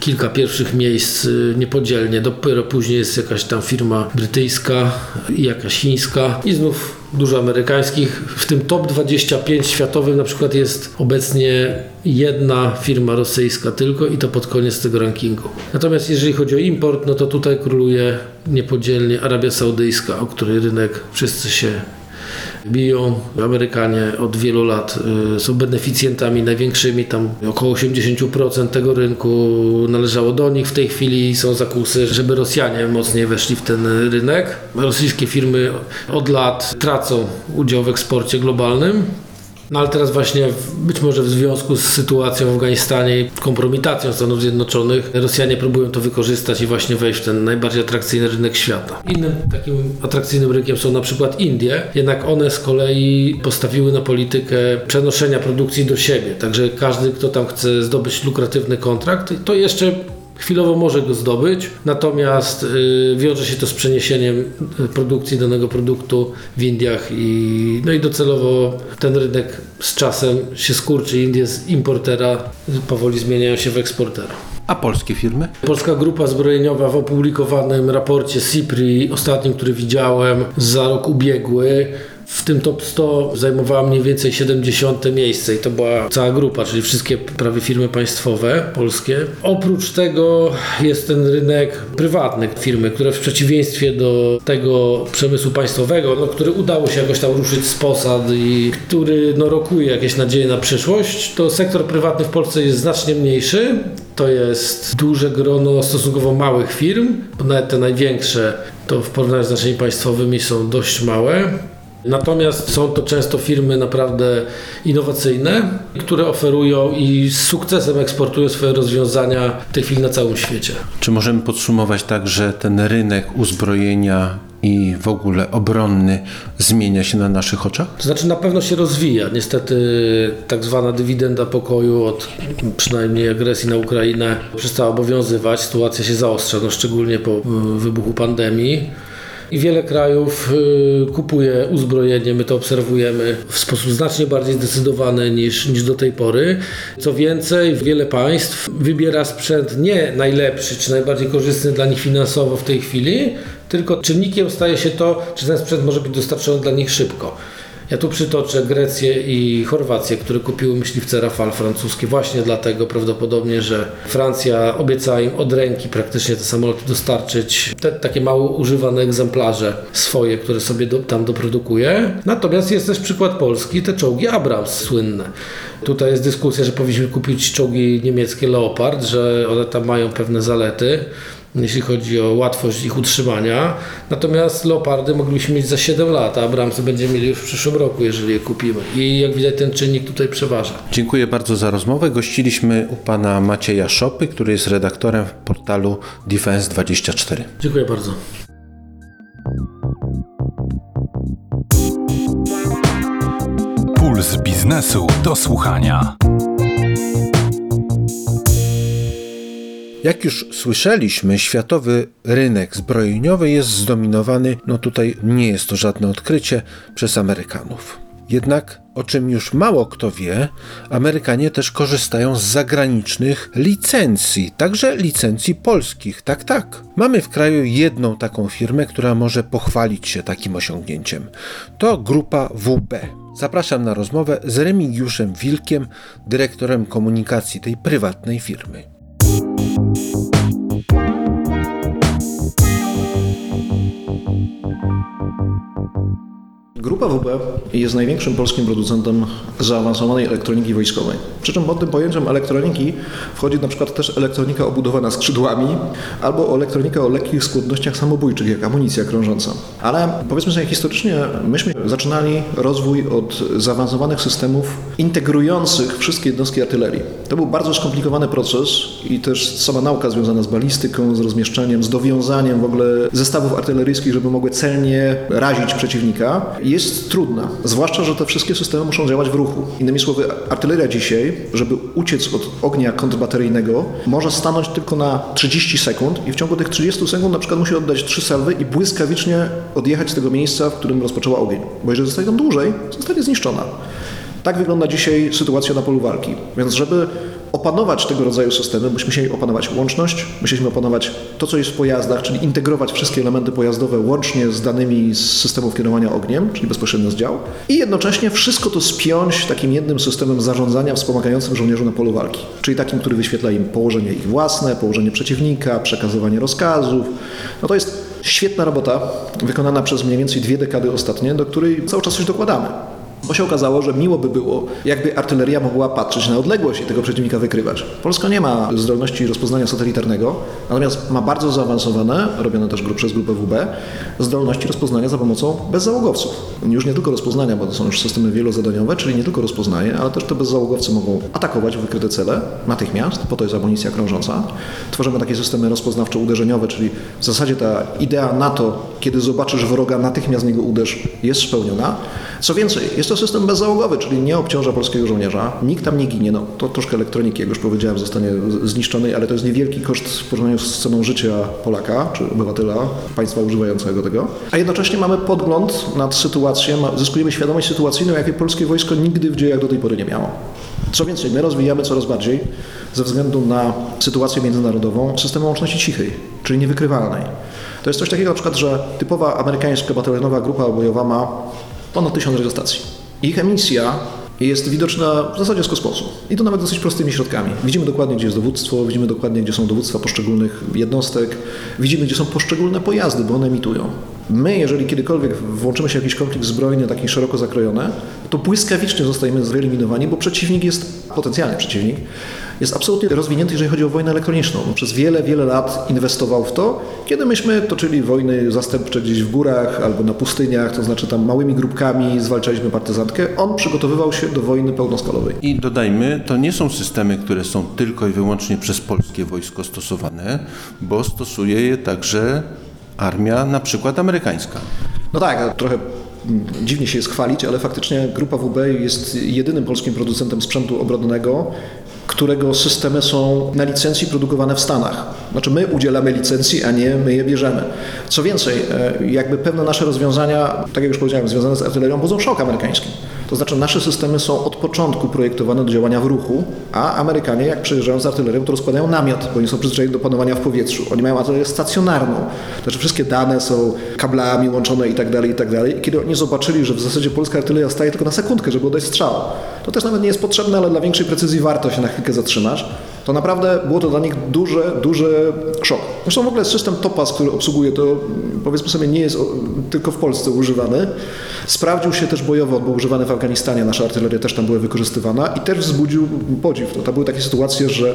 kilka pierwszych miejsc y, niepodzielnie. Dopiero później jest jakaś tam firma brytyjska i jakaś chińska i znów dużo amerykańskich. W tym top 25 światowym na przykład jest obecnie jedna firma rosyjska tylko i to pod koniec tego rankingu. Natomiast jeżeli chodzi o import, no to tutaj króluje niepodzielnie Arabia Saudyjska, o której rynek wszyscy się biją. Amerykanie od wielu lat y, są beneficjentami największymi, tam około 80% tego rynku należało do nich. W tej chwili są zakusy, żeby Rosjanie mocniej weszli w ten rynek. Rosyjskie firmy od lat tracą udział w eksporcie globalnym. No ale teraz właśnie być może w związku z sytuacją w Afganistanie i kompromitacją Stanów Zjednoczonych Rosjanie próbują to wykorzystać i właśnie wejść w ten najbardziej atrakcyjny rynek świata. Innym takim atrakcyjnym rynkiem są na przykład Indie, jednak one z kolei postawiły na politykę przenoszenia produkcji do siebie. Także każdy, kto tam chce zdobyć lukratywny kontrakt, to jeszcze Chwilowo może go zdobyć, natomiast y, wiąże się to z przeniesieniem y, produkcji danego produktu w Indiach i, no i docelowo ten rynek z czasem się skurczy. Indie z importera powoli zmieniają się w eksportera. A polskie firmy? Polska Grupa Zbrojeniowa w opublikowanym raporcie CIPRI, ostatnim, który widziałem za rok ubiegły, w tym top 100 zajmowała mniej więcej 70 miejsce i to była cała grupa, czyli wszystkie prawie firmy państwowe polskie. Oprócz tego jest ten rynek prywatny, firmy, które w przeciwieństwie do tego przemysłu państwowego, no, który udało się jakoś tam ruszyć z posad i który no, rokuje jakieś nadzieje na przyszłość, to sektor prywatny w Polsce jest znacznie mniejszy. To jest duże grono stosunkowo małych firm, bo nawet te największe to w porównaniu z naszymi państwowymi są dość małe. Natomiast są to często firmy naprawdę innowacyjne, które oferują i z sukcesem eksportują swoje rozwiązania w tej chwili na całym świecie. Czy możemy podsumować tak, że ten rynek uzbrojenia i w ogóle obronny zmienia się na naszych oczach? To znaczy na pewno się rozwija. Niestety tak zwana dywidenda pokoju od przynajmniej agresji na Ukrainę przestała obowiązywać. Sytuacja się zaostrza, no szczególnie po y, wybuchu pandemii. I wiele krajów y, kupuje uzbrojenie, my to obserwujemy w sposób znacznie bardziej zdecydowany niż, niż do tej pory. Co więcej, wiele państw wybiera sprzęt nie najlepszy czy najbardziej korzystny dla nich finansowo w tej chwili, tylko czynnikiem staje się to, czy ten sprzęt może być dostarczony dla nich szybko. Ja tu przytoczę Grecję i Chorwację, które kupiły myśliwce Rafale francuskie właśnie dlatego prawdopodobnie, że Francja obiecała im od ręki praktycznie te samoloty dostarczyć, te takie mało używane egzemplarze swoje, które sobie do, tam doprodukuje. Natomiast jest też przykład Polski, te czołgi Abrams słynne. Tutaj jest dyskusja, że powinniśmy kupić czołgi niemieckie Leopard, że one tam mają pewne zalety jeśli chodzi o łatwość ich utrzymania. Natomiast Leopardy moglibyśmy mieć za 7 lat, a Abramsy będziemy mieli już w przyszłym roku, jeżeli je kupimy. I jak widać ten czynnik tutaj przeważa. Dziękuję bardzo za rozmowę. Gościliśmy u pana Macieja Szopy, który jest redaktorem w portalu Defense24. Dziękuję bardzo. Puls biznesu do słuchania. Jak już słyszeliśmy, światowy rynek zbrojeniowy jest zdominowany, no tutaj nie jest to żadne odkrycie, przez Amerykanów. Jednak, o czym już mało kto wie, Amerykanie też korzystają z zagranicznych licencji, także licencji polskich. Tak, tak. Mamy w kraju jedną taką firmę, która może pochwalić się takim osiągnięciem. To grupa WB. Zapraszam na rozmowę z Remigiuszem Wilkiem, dyrektorem komunikacji tej prywatnej firmy. Grupa WB jest największym polskim producentem zaawansowanej elektroniki wojskowej. Przy czym pod tym pojęciem elektroniki wchodzi na przykład też elektronika obudowana skrzydłami albo elektronika o lekkich skłonnościach samobójczych, jak amunicja krążąca. Ale powiedzmy sobie historycznie, myśmy zaczynali rozwój od zaawansowanych systemów integrujących wszystkie jednostki artylerii. To był bardzo skomplikowany proces i też sama nauka związana z balistyką, z rozmieszczeniem, z dowiązaniem w ogóle zestawów artyleryjskich, żeby mogły celnie razić przeciwnika, jest trudna. Zwłaszcza, że te wszystkie systemy muszą działać w ruchu. Innymi słowy, artyleria dzisiaj, żeby uciec od ognia kontrbateryjnego, może stanąć tylko na 30 sekund i w ciągu tych 30 sekund na przykład musi oddać trzy salwy i błyskawicznie odjechać z tego miejsca, w którym rozpoczęła ogień. Bo jeżeli zostaje tam dłużej, zostanie zniszczona. Tak wygląda dzisiaj sytuacja na polu walki. Więc żeby opanować tego rodzaju systemy, byśmy musieli opanować łączność, musieliśmy opanować to, co jest w pojazdach, czyli integrować wszystkie elementy pojazdowe łącznie z danymi z systemów kierowania ogniem, czyli bezpośrednio z dział i jednocześnie wszystko to spiąć takim jednym systemem zarządzania wspomagającym żołnierzy na polu walki, czyli takim, który wyświetla im położenie ich własne, położenie przeciwnika, przekazywanie rozkazów. No to jest świetna robota, wykonana przez mniej więcej dwie dekady ostatnie, do której cały czas coś dokładamy. Bo się okazało, że miło by było, jakby artyleria mogła patrzeć na odległość i tego przeciwnika wykrywać. Polska nie ma zdolności rozpoznania satelitarnego, natomiast ma bardzo zaawansowane, robione też przez grupę WB, zdolności rozpoznania za pomocą bezzałogowców. Już nie tylko rozpoznania, bo to są już systemy wielozadaniowe, czyli nie tylko rozpoznaje, ale też te bezzałogowcy mogą atakować wykryte cele natychmiast, po to jest amunicja krążąca. Tworzymy takie systemy rozpoznawczo-uderzeniowe, czyli w zasadzie ta idea NATO, kiedy zobaczysz wroga, natychmiast w niego uderz, jest spełniona. Co więcej, jest to system bezzałogowy, czyli nie obciąża polskiego żołnierza, nikt tam nie ginie, no to troszkę elektroniki, jak już powiedziałem, zostanie z- zniszczony, ale to jest niewielki koszt w porównaniu z ceną życia Polaka, czy obywatela, państwa używającego tego. A jednocześnie mamy podgląd nad sytuacją, zyskujemy świadomość sytuacyjną, jakiej polskie wojsko nigdy w dziejach do tej pory nie miało. Co więcej, my rozwijamy coraz bardziej, ze względu na sytuację międzynarodową, system łączności cichej, czyli niewykrywalnej. To jest coś takiego na przykład, że typowa amerykańska batalionowa grupa bojowa ma ponad tysiąc radiostacji. Ich emisja jest widoczna w zasadzie z kosmosu. I to nawet dosyć prostymi środkami. Widzimy dokładnie, gdzie jest dowództwo, widzimy dokładnie, gdzie są dowództwa poszczególnych jednostek, widzimy, gdzie są poszczególne pojazdy, bo one emitują. My, jeżeli kiedykolwiek włączymy się w jakiś konflikt zbrojny, taki szeroko zakrojony, to błyskawicznie zostajemy wyeliminowani, bo przeciwnik jest, potencjalny przeciwnik, jest absolutnie rozwinięty, jeżeli chodzi o wojnę elektroniczną. Przez wiele, wiele lat inwestował w to, kiedy myśmy toczyli wojny zastępcze gdzieś w górach albo na pustyniach, to znaczy tam małymi grupkami zwalczaliśmy partyzantkę. On przygotowywał się do wojny pełnoskalowej. I dodajmy, to nie są systemy, które są tylko i wyłącznie przez polskie wojsko stosowane, bo stosuje je także armia na przykład amerykańska. No tak, trochę mm, dziwnie się jest chwalić, ale faktycznie Grupa WB jest jedynym polskim producentem sprzętu obronnego, którego systemy są na licencji produkowane w Stanach. Znaczy my udzielamy licencji, a nie my je bierzemy. Co więcej, e, jakby pewne nasze rozwiązania, tak jak już powiedziałem, związane z artylerią, budzą szok amerykański. To znaczy nasze systemy są od początku projektowane do działania w ruchu, a Amerykanie jak przyjeżdżają z artylerią, to rozkładają namiot, bo oni są przyzwyczajeni do panowania w powietrzu. Oni mają artylerię stacjonarną. To znaczy wszystkie dane są kablami łączone i tak dalej, i tak dalej. I kiedy oni zobaczyli, że w zasadzie polska artyleria staje tylko na sekundkę, żeby oddać strzał, to też nawet nie jest potrzebne, ale dla większej precyzji warto się na chwilkę zatrzymać. To naprawdę było to dla nich duże, duże szok. Zresztą w ogóle system Topaz, który obsługuje to, powiedzmy sobie, nie jest tylko w Polsce używany. Sprawdził się też bojowo, bo używany w Afganistanie, nasza artyleria też tam była wykorzystywana i też wzbudził podziw. To, to były takie sytuacje, że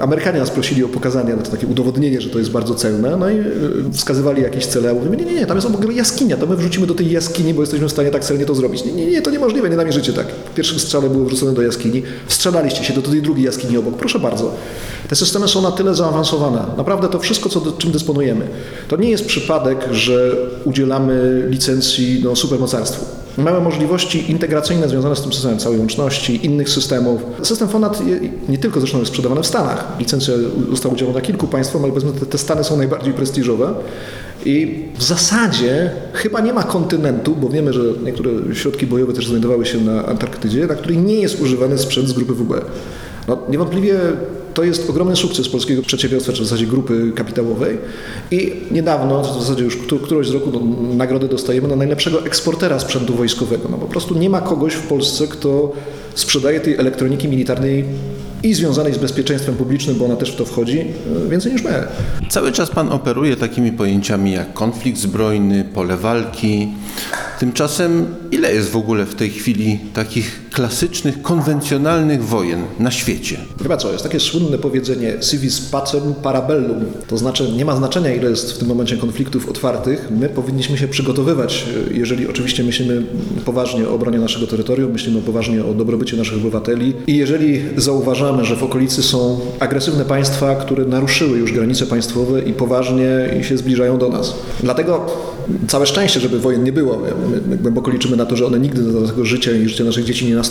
Amerykanie nas prosili o pokazanie, no to takie udowodnienie, że to jest bardzo celne, no i y, wskazywali jakieś cele, a mówimy, nie, nie, nie, tam jest obok jaskinia, to my wrzucimy do tej jaskini, bo jesteśmy w stanie tak celnie to zrobić. Nie, nie, nie, to niemożliwe, nie namierzycie tak. Pierwszy strzał było wrzucone do jaskini, wstrzelaliście się do tej drugiej jaskini obok, proszę bardzo. Te systemy są na tyle zaawansowane. Naprawdę to wszystko, co, czym dysponujemy. To nie jest przypadek, że udzielamy licencji no, supermocarstwu. Mamy możliwości integracyjne związane z tym systemem całej łączności, innych systemów. System FONAT nie tylko zresztą jest sprzedawany w Stanach. Licencja została udzielona kilku państwom, ale powiedzmy te, te Stany są najbardziej prestiżowe. I w zasadzie chyba nie ma kontynentu, bo wiemy, że niektóre środki bojowe też znajdowały się na Antarktydzie, na której nie jest używany sprzęt z grupy WB. No, niewątpliwie to jest ogromny sukces polskiego przedsiębiorstwa, czy w zasadzie grupy kapitałowej. I niedawno, w zasadzie już któ- któregoś z roku, no, dostajemy na najlepszego eksportera sprzętu wojskowego. No, po prostu nie ma kogoś w Polsce, kto sprzedaje tej elektroniki militarnej i związanej z bezpieczeństwem publicznym, bo ona też w to wchodzi, e, więcej niż my. Cały czas pan operuje takimi pojęciami jak konflikt zbrojny, pole walki. Tymczasem ile jest w ogóle w tej chwili takich klasycznych, konwencjonalnych wojen na świecie? Chyba co, jest takie słynne powiedzenie civis pacem parabellum. To znaczy nie ma znaczenia, ile jest w tym momencie konfliktów otwartych. My powinniśmy się przygotowywać, jeżeli oczywiście myślimy poważnie o obronie naszego terytorium, myślimy poważnie o dobrobycie naszych obywateli i jeżeli zauważamy, że w okolicy są agresywne państwa, które naruszyły już granice państwowe i poważnie się zbliżają do nas. Dlatego całe szczęście, żeby wojen nie było. My głęboko liczymy na to, że one nigdy do naszego życia i życia naszych dzieci nie nastąpią.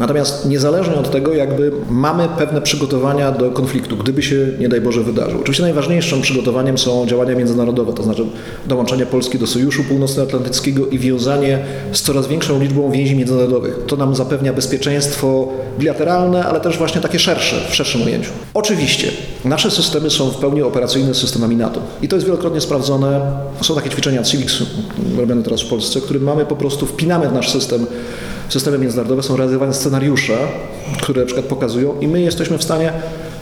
Natomiast niezależnie od tego, jakby mamy pewne przygotowania do konfliktu, gdyby się, nie daj Boże, wydarzył. Oczywiście najważniejszym przygotowaniem są działania międzynarodowe, to znaczy dołączenie Polski do Sojuszu Północnoatlantyckiego i wiązanie z coraz większą liczbą więzi międzynarodowych. To nam zapewnia bezpieczeństwo bilateralne, ale też właśnie takie szersze, w szerszym ujęciu. Oczywiście nasze systemy są w pełni operacyjne z systemami NATO i to jest wielokrotnie sprawdzone. Są takie ćwiczenia CIVIX robione teraz w Polsce, w którym mamy po prostu, wpinamy w nasz system systemy międzynarodowe są realizowane scenariusze, które na przykład pokazują i my jesteśmy w stanie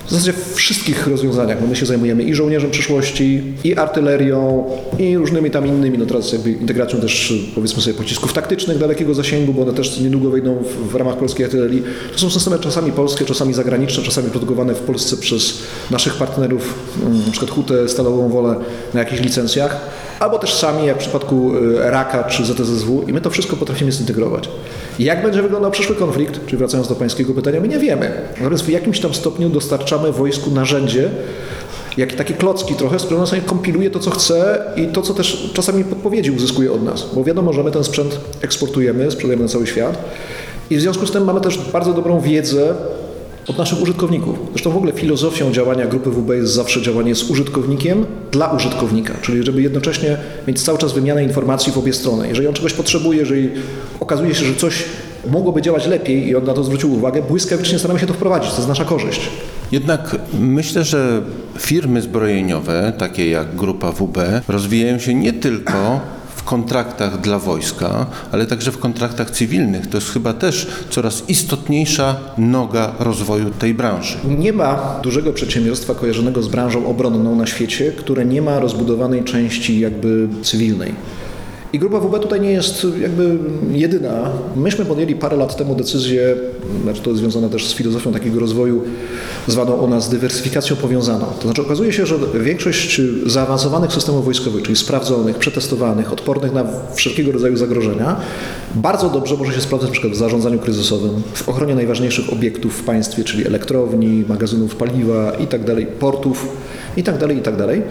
w zasadzie wszystkich rozwiązaniach, bo my się zajmujemy i żołnierzem przyszłości, i artylerią, i różnymi tam innymi, no teraz jakby integracją też powiedzmy sobie pocisków taktycznych dalekiego zasięgu, bo one też niedługo wejdą w, w ramach polskiej artylerii. To są systemy czasami polskie, czasami zagraniczne, czasami produkowane w Polsce przez naszych partnerów, mm, przykład Hutę, Stalową Wolę na jakichś licencjach, albo też sami, jak w przypadku y, Raka czy ZSSW i my to wszystko potrafimy zintegrować. Jak będzie wyglądał przyszły konflikt, czyli wracając do pańskiego pytania, my nie wiemy. Natomiast w jakimś tam stopniu dostarczamy wojsku narzędzie, jak takie klocki trochę, z którym on sobie kompiluje to, co chce i to, co też czasami podpowiedzi uzyskuje od nas. Bo wiadomo, że my ten sprzęt eksportujemy, sprzedajemy na cały świat i w związku z tym mamy też bardzo dobrą wiedzę od naszych użytkowników. Zresztą w ogóle filozofią działania grupy WB jest zawsze działanie z użytkownikiem dla użytkownika, czyli żeby jednocześnie mieć cały czas wymianę informacji w obie strony. Jeżeli on czegoś potrzebuje, jeżeli okazuje się, że coś mogłoby działać lepiej i on na to zwrócił uwagę, błyskawicznie staramy się to wprowadzić, to jest nasza korzyść. Jednak myślę, że firmy zbrojeniowe, takie jak Grupa WB, rozwijają się nie tylko kontraktach dla wojska, ale także w kontraktach cywilnych. To jest chyba też coraz istotniejsza noga rozwoju tej branży. Nie ma dużego przedsiębiorstwa kojarzonego z branżą obronną na świecie, które nie ma rozbudowanej części jakby cywilnej. I grupa WB tutaj nie jest jakby jedyna. Myśmy podjęli parę lat temu decyzję, znaczy to jest związane też z filozofią takiego rozwoju, zwaną u nas dywersyfikacją powiązaną. To znaczy okazuje się, że większość zaawansowanych systemów wojskowych, czyli sprawdzonych, przetestowanych, odpornych na wszelkiego rodzaju zagrożenia, bardzo dobrze może się sprawdzać przykład w zarządzaniu kryzysowym, w ochronie najważniejszych obiektów w państwie, czyli elektrowni, magazynów paliwa itd., portów itd., itd.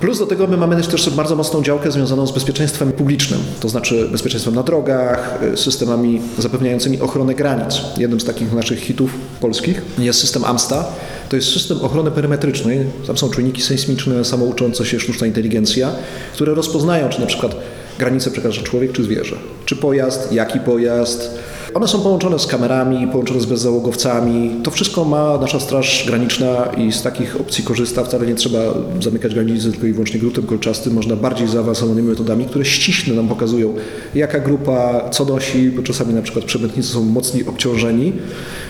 Plus do tego my mamy też, bardzo mocną działkę związaną z bezpieczeństwem publicznym, to znaczy bezpieczeństwem na drogach, y, systemami zapewniającymi ochronę granic. Jednym z takich naszych hitów polskich jest system AMSTA. To jest system ochrony perymetrycznej. Tam są czujniki sejsmiczne, samouczące się sztuczna inteligencja, które rozpoznają, czy na przykład granicę przekracza człowiek czy zwierzę. Czy pojazd, jaki pojazd, one są połączone z kamerami, połączone z bezzałogowcami. To wszystko ma nasza Straż Graniczna i z takich opcji korzysta. Wcale nie trzeba zamykać granicy tylko i wyłącznie gruntem kolczastym. Można bardziej zaawansowanymi metodami, które ściśle nam pokazują, jaka grupa co nosi, bo czasami na przykład przemytnicy są mocniej obciążeni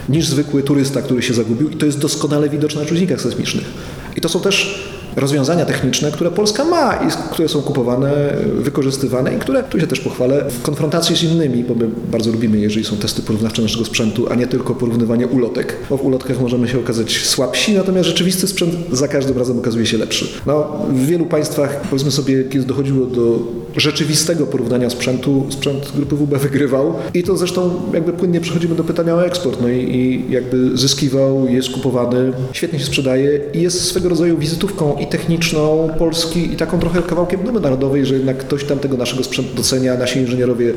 niż zwykły turysta, który się zagubił i to jest doskonale widoczne na czujnikach sejsmicznych. I to są też rozwiązania techniczne, które Polska ma i które są kupowane, wykorzystywane i które, tu się też pochwalę, w konfrontacji z innymi, bo my bardzo lubimy, jeżeli są testy porównawcze naszego sprzętu, a nie tylko porównywanie ulotek, bo w ulotkach możemy się okazać słabsi, natomiast rzeczywisty sprzęt za każdym razem okazuje się lepszy. No, w wielu państwach, powiedzmy sobie, kiedy dochodziło do rzeczywistego porównania sprzętu, sprzęt grupy WB wygrywał i to zresztą jakby płynnie przechodzimy do pytania o eksport, no i, i jakby zyskiwał, jest kupowany, świetnie się sprzedaje i jest swego rodzaju wizytówką i techniczną Polski i taką trochę kawałkiem dumy narodowej, że jednak ktoś tam tego naszego sprzętu docenia, nasi inżynierowie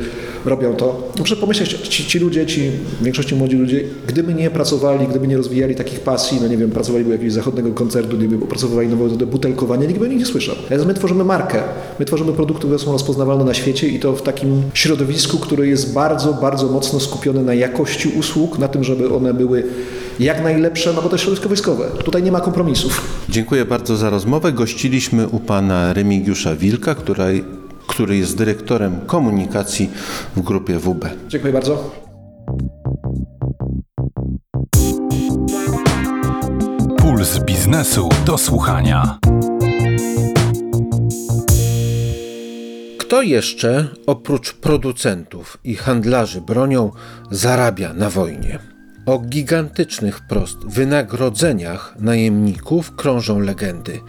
robią to. Muszę pomyśleć, ci, ci ludzie, ci w większości młodzi ludzie, gdyby nie pracowali, gdyby nie rozwijali takich pasji, no nie wiem, pracowali by jakiegoś zachodniego koncertu, nie wiem, opracowywali nową metodę butelkowania, nikt by o nich nie słyszał. Natomiast my tworzymy markę, my tworzymy produkty, które są rozpoznawalne na świecie i to w takim środowisku, które jest bardzo, bardzo mocno skupione na jakości usług, na tym, żeby one były jak najlepsze, no bo to jest środowisko wojskowe. Tutaj nie ma kompromisów. Dziękuję bardzo za rozmowę. Gościliśmy u pana Remigiusza Wilka, który, który jest dyrektorem komunikacji w grupie WB. Dziękuję bardzo. Puls biznesu do słuchania. Kto jeszcze oprócz producentów i handlarzy bronią zarabia na wojnie? O gigantycznych wprost wynagrodzeniach najemników krążą legendy.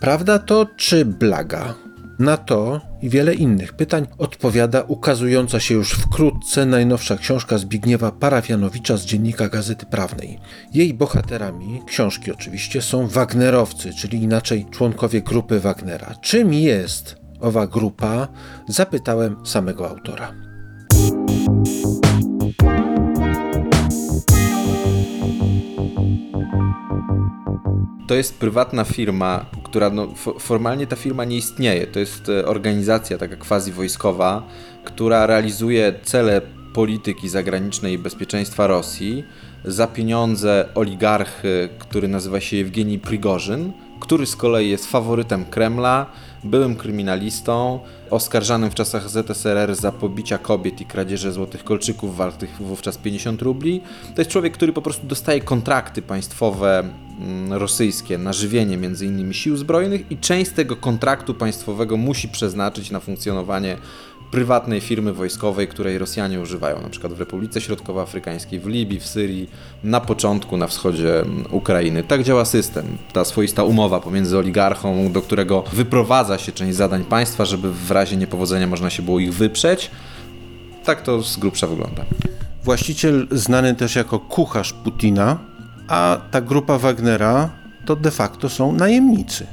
Prawda to czy blaga? Na to i wiele innych pytań odpowiada ukazująca się już wkrótce najnowsza książka Zbigniewa Parafianowicza z dziennika Gazety Prawnej. Jej bohaterami, książki oczywiście, są Wagnerowcy, czyli inaczej członkowie grupy Wagnera. Czym jest owa grupa? Zapytałem samego autora. To jest prywatna firma, która no, formalnie ta firma nie istnieje. To jest e, organizacja taka quasi wojskowa, która realizuje cele polityki zagranicznej i bezpieczeństwa Rosji za pieniądze oligarchy, który nazywa się Jewgeni Prigorzyn, który z kolei jest faworytem Kremla, byłym kryminalistą, oskarżanym w czasach ZSRR za pobicia kobiet i kradzieże złotych kolczyków wartych wówczas 50 rubli. To jest człowiek, który po prostu dostaje kontrakty państwowe mm, rosyjskie na żywienie między innymi sił zbrojnych i część tego kontraktu państwowego musi przeznaczyć na funkcjonowanie prywatnej firmy wojskowej, której Rosjanie używają, na przykład w Republice Środkowoafrykańskiej, w Libii, w Syrii, na początku na wschodzie mm, Ukrainy. Tak działa system. Ta swoista umowa pomiędzy oligarchą, do którego wyprowadza się część zadań państwa, żeby w razie niepowodzenia można się było ich wyprzeć. Tak to z grubsza wygląda. Właściciel znany też jako kucharz Putina, a ta grupa Wagnera to de facto są najemnicy.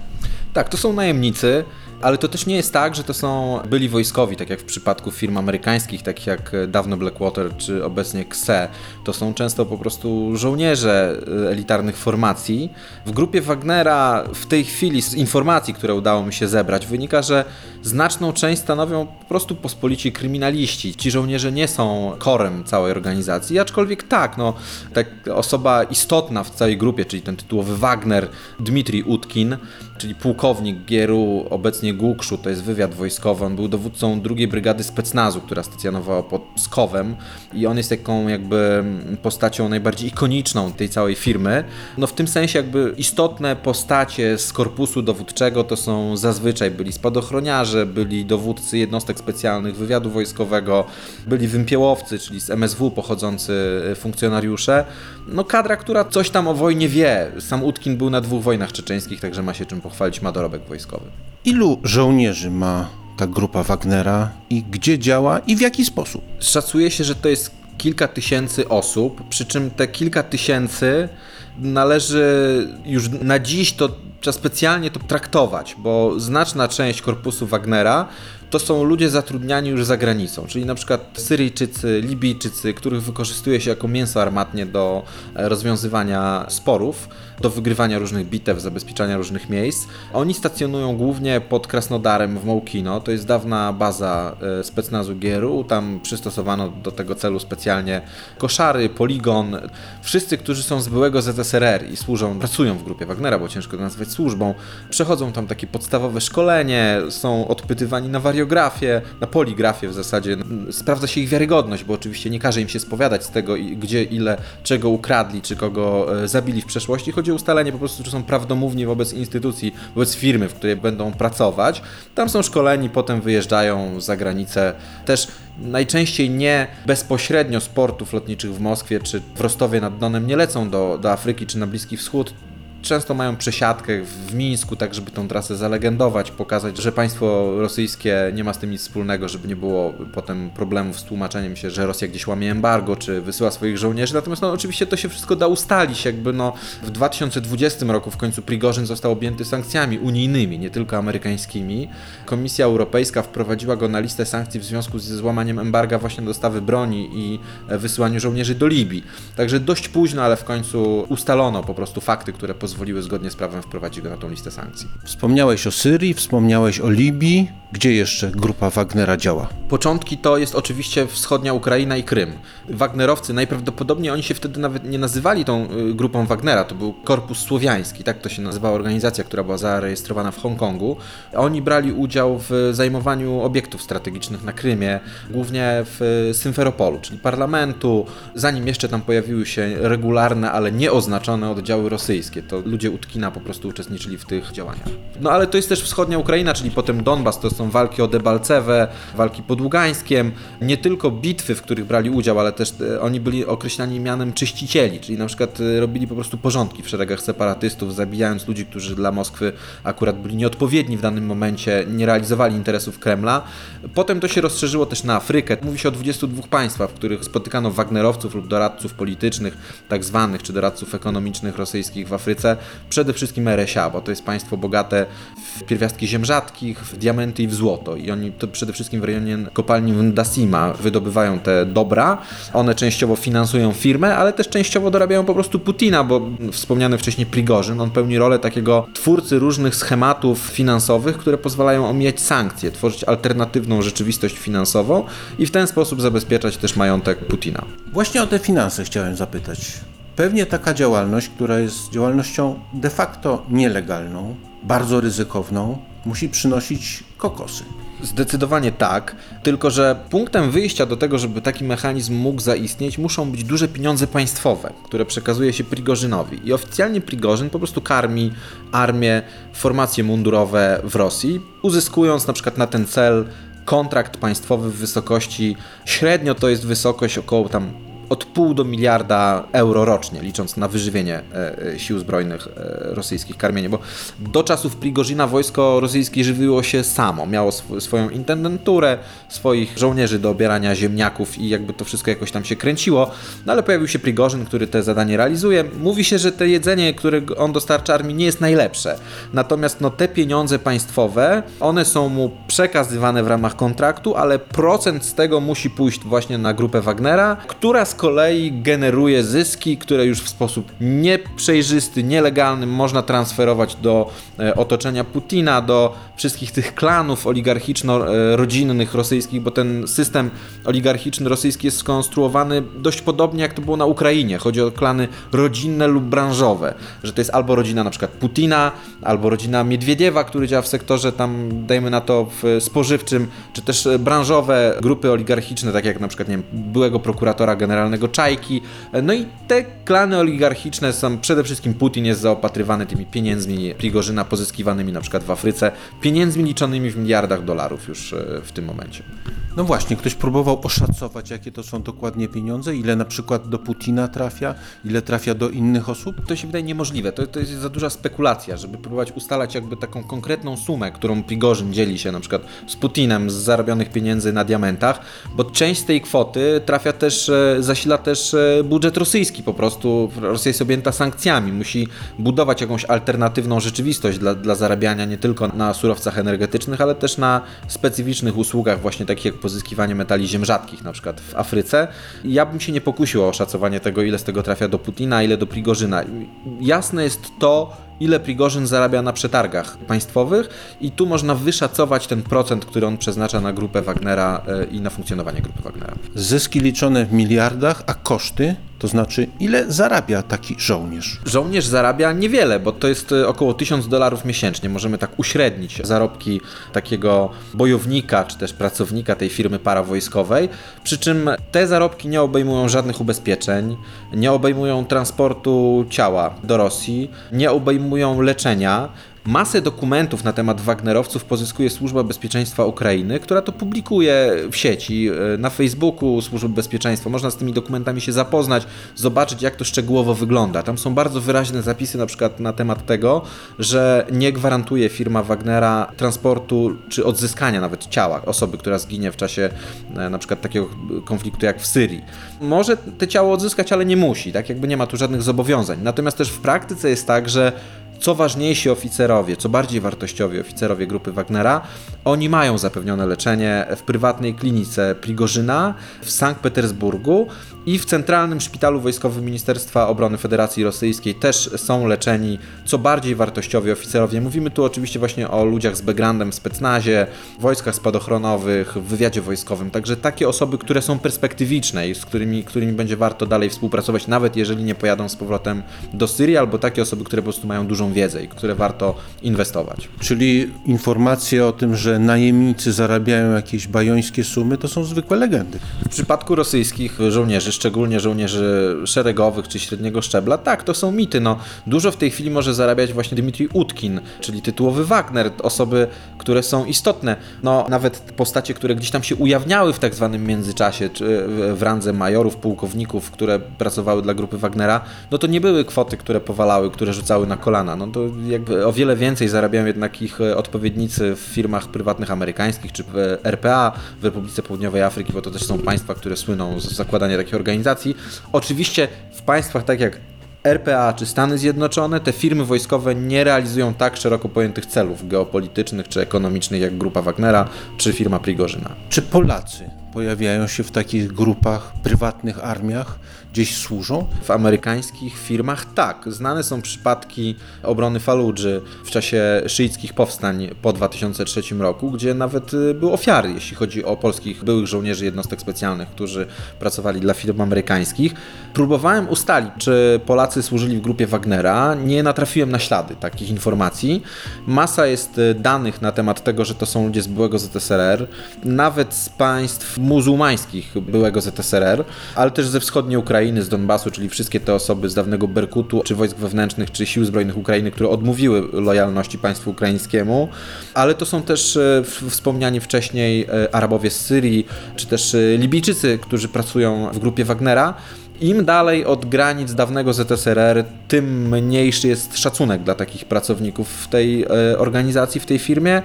Tak, to są najemnicy, ale to też nie jest tak, że to są byli wojskowi, tak jak w przypadku firm amerykańskich, takich jak dawno Blackwater czy obecnie XE. To są często po prostu żołnierze y, elitarnych formacji. W grupie Wagnera w tej chwili z informacji, które udało mi się zebrać, wynika, że znaczną część stanowią po prostu pospolici kryminaliści. Ci żołnierze nie są korem całej organizacji, aczkolwiek tak, no, tak osoba istotna w całej grupie, czyli ten tytułowy Wagner, Dmitrij Utkin, czyli pułkownik Gieru, obecnie Gukszu, to jest wywiad wojskowy, on był dowódcą drugiej brygady specnazu, która stacjonowała pod Skowem i on jest taką jakby postacią najbardziej ikoniczną tej całej firmy. No w tym sensie jakby istotne postacie z korpusu dowódczego to są zazwyczaj byli spadochroniarze, byli dowódcy jednostek specjalnych wywiadu wojskowego, byli wympiełowcy, czyli z MSW pochodzący funkcjonariusze. No kadra, która coś tam o wojnie wie. Sam Utkin był na dwóch wojnach czeczeńskich, także ma się czym pochwalić, ma dorobek wojskowy. Ilu żołnierzy ma ta grupa Wagnera i gdzie działa i w jaki sposób? Szacuje się, że to jest kilka tysięcy osób, przy czym te kilka tysięcy należy już na dziś to trzeba specjalnie to traktować, bo znaczna część korpusu Wagnera to są ludzie zatrudniani już za granicą, czyli na przykład Syryjczycy, Libijczycy, których wykorzystuje się jako mięso armatnie do e, rozwiązywania sporów, do wygrywania różnych bitew, zabezpieczania różnych miejsc. Oni stacjonują głównie pod Krasnodarem w Mołkino, to jest dawna baza e, specnazu Gieru, tam przystosowano do tego celu specjalnie koszary, poligon. Wszyscy, którzy są z byłego ZSRR i służą, pracują w grupie Wagnera, bo ciężko to nazwać służbą, przechodzą tam takie podstawowe szkolenie, są odpytywani na wariografię, na poligrafię w zasadzie. Sprawdza się ich wiarygodność, bo oczywiście nie każe im się spowiadać z tego, gdzie, ile, czego ukradli, czy kogo e, zabili w przeszłości. Chodzi o ustalenie po prostu, czy są prawdomówni wobec instytucji, wobec firmy, w której będą pracować. Tam są szkoleni, potem wyjeżdżają za granicę. Też najczęściej nie bezpośrednio z portów lotniczych w Moskwie czy w Rostowie nad Donem nie lecą do, do Afryki czy na Bliski Wschód. Często mają przesiadkę w Mińsku, tak żeby tą trasę zalegendować, pokazać, że państwo rosyjskie nie ma z tym nic wspólnego, żeby nie było potem problemów z tłumaczeniem się, że Rosja gdzieś łamie embargo, czy wysyła swoich żołnierzy. Natomiast no, oczywiście to się wszystko da ustalić. Jakby no, w 2020 roku w końcu Prigorzyn został objęty sankcjami unijnymi, nie tylko amerykańskimi. Komisja Europejska wprowadziła go na listę sankcji w związku ze złamaniem embarga właśnie dostawy broni i wysyłaniu żołnierzy do Libii. Także dość późno, ale w końcu ustalono po prostu fakty, które pozwoliły zgodnie z prawem wprowadzić go na tą listę sankcji. Wspomniałeś o Syrii, wspomniałeś o Libii. Gdzie jeszcze grupa Wagnera działa? Początki to jest oczywiście wschodnia Ukraina i Krym. Wagnerowcy, najprawdopodobniej oni się wtedy nawet nie nazywali tą y, grupą Wagnera, to był Korpus Słowiański, tak to się nazywała organizacja, która była zarejestrowana w Hongkongu. Oni brali udział w zajmowaniu obiektów strategicznych na Krymie, głównie w Symferopolu, czyli parlamentu, zanim jeszcze tam pojawiły się regularne, ale nieoznaczone oddziały rosyjskie. To ludzie Utkina po prostu uczestniczyli w tych działaniach. No ale to jest też wschodnia Ukraina, czyli potem Donbas, to są walki o Debalcewę, walki pod Ługańskiem, nie tylko bitwy, w których brali udział, ale też e, oni byli określani mianem czyścicieli, czyli na przykład e, robili po prostu porządki w szeregach separatystów, zabijając ludzi, którzy dla Moskwy akurat byli nieodpowiedni w danym momencie, nie realizowali interesów Kremla. Potem to się rozszerzyło też na Afrykę. Mówi się o 22 państwach, w których spotykano Wagnerowców lub doradców politycznych, tak zwanych, czy doradców ekonomicznych rosyjskich w Afryce. Przede wszystkim RSA, bo to jest państwo bogate w pierwiastki ziem rzadkich, w diamenty i w złoto. I oni to przede wszystkim w rejonie kopalni Ndasima wydobywają te dobra. One częściowo finansują firmę, ale też częściowo dorabiają po prostu Putina, bo wspomniany wcześniej Prigorzyn, on pełni rolę takiego twórcy różnych schematów finansowych, które pozwalają omijać sankcje, tworzyć alternatywną rzeczywistość finansową i w ten sposób zabezpieczać też majątek Putina. Właśnie o te finanse chciałem zapytać. Pewnie taka działalność, która jest działalnością de facto nielegalną, bardzo ryzykowną, musi przynosić kokosy. Zdecydowanie tak, tylko że punktem wyjścia do tego, żeby taki mechanizm mógł zaistnieć, muszą być duże pieniądze państwowe, które przekazuje się Prigorzynowi. I oficjalnie Prigorzyn po prostu karmi armię, formacje mundurowe w Rosji, uzyskując na przykład na ten cel kontrakt państwowy w wysokości, średnio to jest wysokość około tam od pół do miliarda euro rocznie, licząc na wyżywienie e, e, sił zbrojnych e, rosyjskich, karmienie, bo do czasów Prigorzyna wojsko rosyjskie żywiło się samo, miało sw swoją intendenturę, swoich żołnierzy do obierania ziemniaków i jakby to wszystko jakoś tam się kręciło, no ale pojawił się Prigorzyn, który te zadanie realizuje. Mówi się, że te jedzenie, które on dostarcza armii nie jest najlepsze, natomiast no te pieniądze państwowe, one są mu przekazywane w ramach kontraktu, ale procent z tego musi pójść właśnie na grupę Wagnera, która z kolei generuje zyski, które już w sposób nieprzejrzysty, nielegalny można transferować do e, otoczenia Putina, do wszystkich tych klanów oligarchiczno-rodzinnych rosyjskich, bo ten system oligarchiczny rosyjski jest skonstruowany dość podobnie jak to było na Ukrainie. Chodzi o klany rodzinne lub branżowe, że to jest albo rodzina na przykład Putina, albo rodzina Miedwiediewa, który działa w sektorze tam, dajmy na to, spożywczym, czy też branżowe grupy oligarchiczne, tak jak na przykład, nie wiem, byłego prokuratora generalnego Czajki. No i te klany oligarchiczne są, przede wszystkim Putin jest zaopatrywany tymi pieniędzmi Prigorzyna pozyskiwanymi na przykład w Afryce, pieniędzmi liczonymi w miliardach dolarów już e, w tym momencie. No właśnie, ktoś próbował oszacować, jakie to są dokładnie pieniądze, ile na przykład do Putina trafia, ile trafia do innych osób? To się wydaje niemożliwe. To, to jest za duża spekulacja, żeby próbować ustalać jakby taką konkretną sumę, którą Prigorzyn dzieli się na przykład z Putinem z zarobionych pieniędzy na diamentach, bo część z tej kwoty trafia też, e, zasila też e, budżet rosyjski po prostu. Rosja jest objęta sankcjami, musi budować jakąś alternatywną rzeczywistość dla, dla zarabiania nie tylko na surowcach energetycznych, ale też na specyficznych usługach właśnie takich jak pozyskiwanie metali ziem rzadkich, na przykład w Afryce. Ja bym się nie pokusił o oszacowanie tego, ile z tego trafia do Putina, ile do Prigorzyna. Jasne jest to, ile Prigorzyn zarabia na przetargach państwowych i tu można wyszacować ten procent, który on przeznacza na grupę Wagnera e, i na funkcjonowanie grupy Wagnera. Zyski liczone w miliardach, a koszty, to znaczy ile zarabia taki żołnierz? Żołnierz zarabia niewiele, bo to jest e, około 1000 dolarów miesięcznie. Możemy tak uśrednić zarobki takiego bojownika czy też pracownika tej firmy parawojskowej. Przy czym te zarobki nie obejmują żadnych ubezpieczeń, nie obejmują transportu ciała do Rosji, nie obejmują leczenia. Masę dokumentów na temat Wagnerowców pozyskuje Służba Bezpieczeństwa Ukrainy, która to publikuje w sieci, e, na Facebooku Służby Bezpieczeństwa. Można z tymi dokumentami się zapoznać, zobaczyć jak to szczegółowo wygląda. Tam są bardzo wyraźne zapisy na przykład na temat tego, że nie gwarantuje firma Wagnera transportu czy odzyskania nawet ciała osoby, która zginie w czasie e, na przykład takiego konfliktu jak w Syrii. Może te ciało odzyskać, ale nie musi, tak jakby nie ma tu żadnych zobowiązań. Natomiast też w praktyce jest tak, że co ważniejsi oficerowie, co bardziej wartościowi oficerowie grupy Wagnera, oni mają zapewnione leczenie w prywatnej klinice Prigorzyna w Sankt Petersburgu i w Centralnym Szpitalu Wojskowym Ministerstwa Obrony Federacji Rosyjskiej też są leczeni co bardziej wartościowi oficerowie. Mówimy tu oczywiście właśnie o ludziach z backgroundem w specnazie, wojskach spadochronowych, w wywiadzie wojskowym, także takie osoby, które są perspektywiczne i z którymi, którymi będzie warto dalej współpracować, nawet jeżeli nie pojadą z powrotem do Syrii, albo takie osoby, które po prostu mają dużą wiedzę i które warto inwestować. Czyli informacje o tym, że najemnicy zarabiają jakieś bajońskie sumy, to są zwykłe legendy. W przypadku rosyjskich żołnierzy, szczególnie żołnierzy szeregowych czy średniego szczebla, tak, to są mity. No, dużo w tej chwili może zarabiać właśnie Dmitrij Utkin, czyli tytułowy Wagner, osoby, które są istotne. No, nawet postacie, które gdzieś tam się ujawniały w tak zwanym międzyczasie, czy w randze majorów, pułkowników, które pracowały dla grupy Wagnera, no to nie były kwoty, które powalały, które rzucały na kolana. No to jakby o wiele więcej zarabiają jednak ich odpowiednicy w firmach prywatnych amerykańskich, czy w RPA, w Republice Południowej Afryki, bo to też są państwa, które słyną z zakładania takich. Oczywiście w państwach tak jak RPA czy Stany Zjednoczone, te firmy wojskowe nie realizują tak szeroko pojętych celów geopolitycznych czy ekonomicznych jak grupa Wagnera czy firma Prigorzyna. Czy Polacy pojawiają się w takich grupach, prywatnych armiach? Gdzieś służą? W amerykańskich firmach tak. Znane są przypadki obrony Faludży w czasie szyickich powstań po 2003 roku, gdzie nawet y, były ofiary, jeśli chodzi o polskich byłych żołnierzy jednostek specjalnych, którzy pracowali dla firm amerykańskich. Próbowałem ustalić, czy Polacy służyli w grupie Wagnera. Nie natrafiłem na ślady takich informacji. Masa jest y, danych na temat tego, że to są ludzie z byłego ZSRR, nawet z państw muzułmańskich byłego ZSRR, ale też ze wschodniej Ukrainy, z Donbasu, czyli wszystkie te osoby z dawnego Berkutu, czy wojsk wewnętrznych, czy sił zbrojnych Ukrainy, które odmówiły lojalności państwu ukraińskiemu, ale to są też e, wspomniani wcześniej e, Arabowie z Syrii, czy też e, Libijczycy, którzy pracują w grupie Wagnera. Im dalej od granic dawnego ZSRR, tym mniejszy jest szacunek dla takich pracowników w tej organizacji, w tej firmie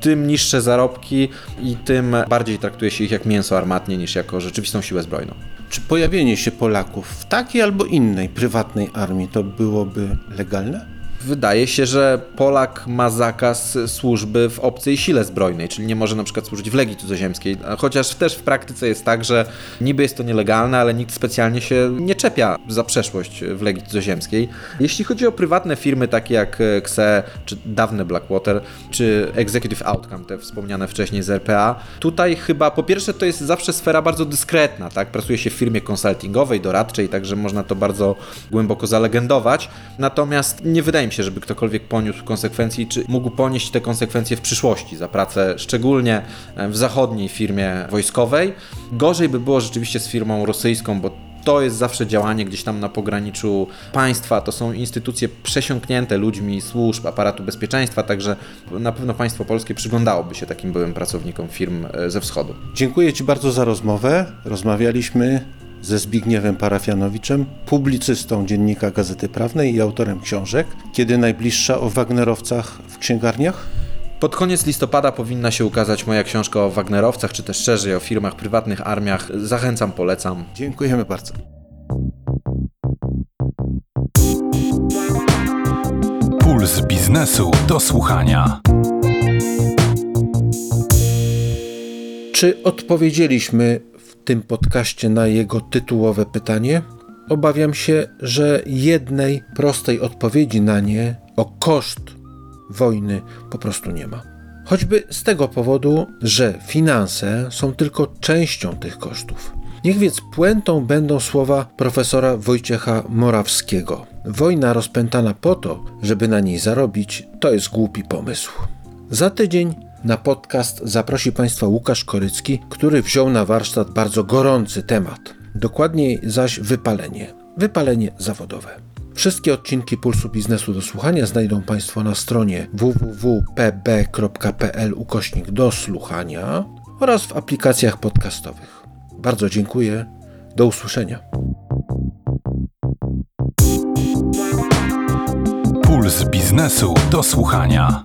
tym niższe zarobki i tym bardziej traktuje się ich jak mięso armatnie niż jako rzeczywistą siłę zbrojną. Czy pojawienie się Polaków w takiej albo innej prywatnej armii to byłoby legalne? Wydaje się, że Polak ma zakaz służby w obcej sile zbrojnej, czyli nie może na przykład służyć w Legii Cudzoziemskiej, chociaż też w praktyce jest tak, że niby jest to nielegalne, ale nikt specjalnie się nie czepia za przeszłość w Legii Cudzoziemskiej. Jeśli chodzi o prywatne firmy takie jak XE, czy dawne Blackwater, czy Executive Outcome, te wspomniane wcześniej z RPA, tutaj chyba po pierwsze to jest zawsze sfera bardzo dyskretna, tak? Pracuje się w firmie konsultingowej, doradczej, także można to bardzo głęboko zalegendować. Natomiast nie wydaje mi się, żeby ktokolwiek poniósł konsekwencje, czy mógł ponieść te konsekwencje w przyszłości za pracę, szczególnie w zachodniej firmie wojskowej. Gorzej by było rzeczywiście z firmą rosyjską, bo to jest zawsze działanie gdzieś tam na pograniczu państwa. To są instytucje przesiąknięte ludźmi służb, aparatu bezpieczeństwa, także na pewno państwo polskie przyglądałoby się takim byłym pracownikom firm e, ze wschodu. Dziękuję Ci bardzo za rozmowę. Rozmawialiśmy ze Zbigniewem Parafianowiczem, publicystą Dziennika Gazety Prawnej i autorem książek. Kiedy najbliższa o Wagnerowcach w księgarniach? Pod koniec listopada powinna się ukazać moja książka o Wagnerowcach, czy też szerzej o firmach, prywatnych armiach. Zachęcam, polecam. Dziękujemy bardzo. Puls biznesu do słuchania. Czy odpowiedzieliśmy tym podcaście na jego tytułowe pytanie? Obawiam się, że jednej prostej odpowiedzi na nie o koszt wojny po prostu nie ma. Choćby z tego powodu, że finanse są tylko częścią tych kosztów. Niech więc puentą będą słowa profesora Wojciecha Morawskiego. Wojna rozpętana po to, żeby na niej zarobić, to jest głupi pomysł. Za tydzień na podcast zaprosi Państwa Łukasz Korycki, który wziął na warsztat bardzo gorący temat. Dokładniej zaś wypalenie. Wypalenie zawodowe. Wszystkie odcinki Pulsu Biznesu do słuchania znajdą Państwo na stronie www.pb.pl ukośnik do słuchania oraz w aplikacjach podcastowych. Bardzo dziękuję. Do usłyszenia. Puls biznesu do słuchania.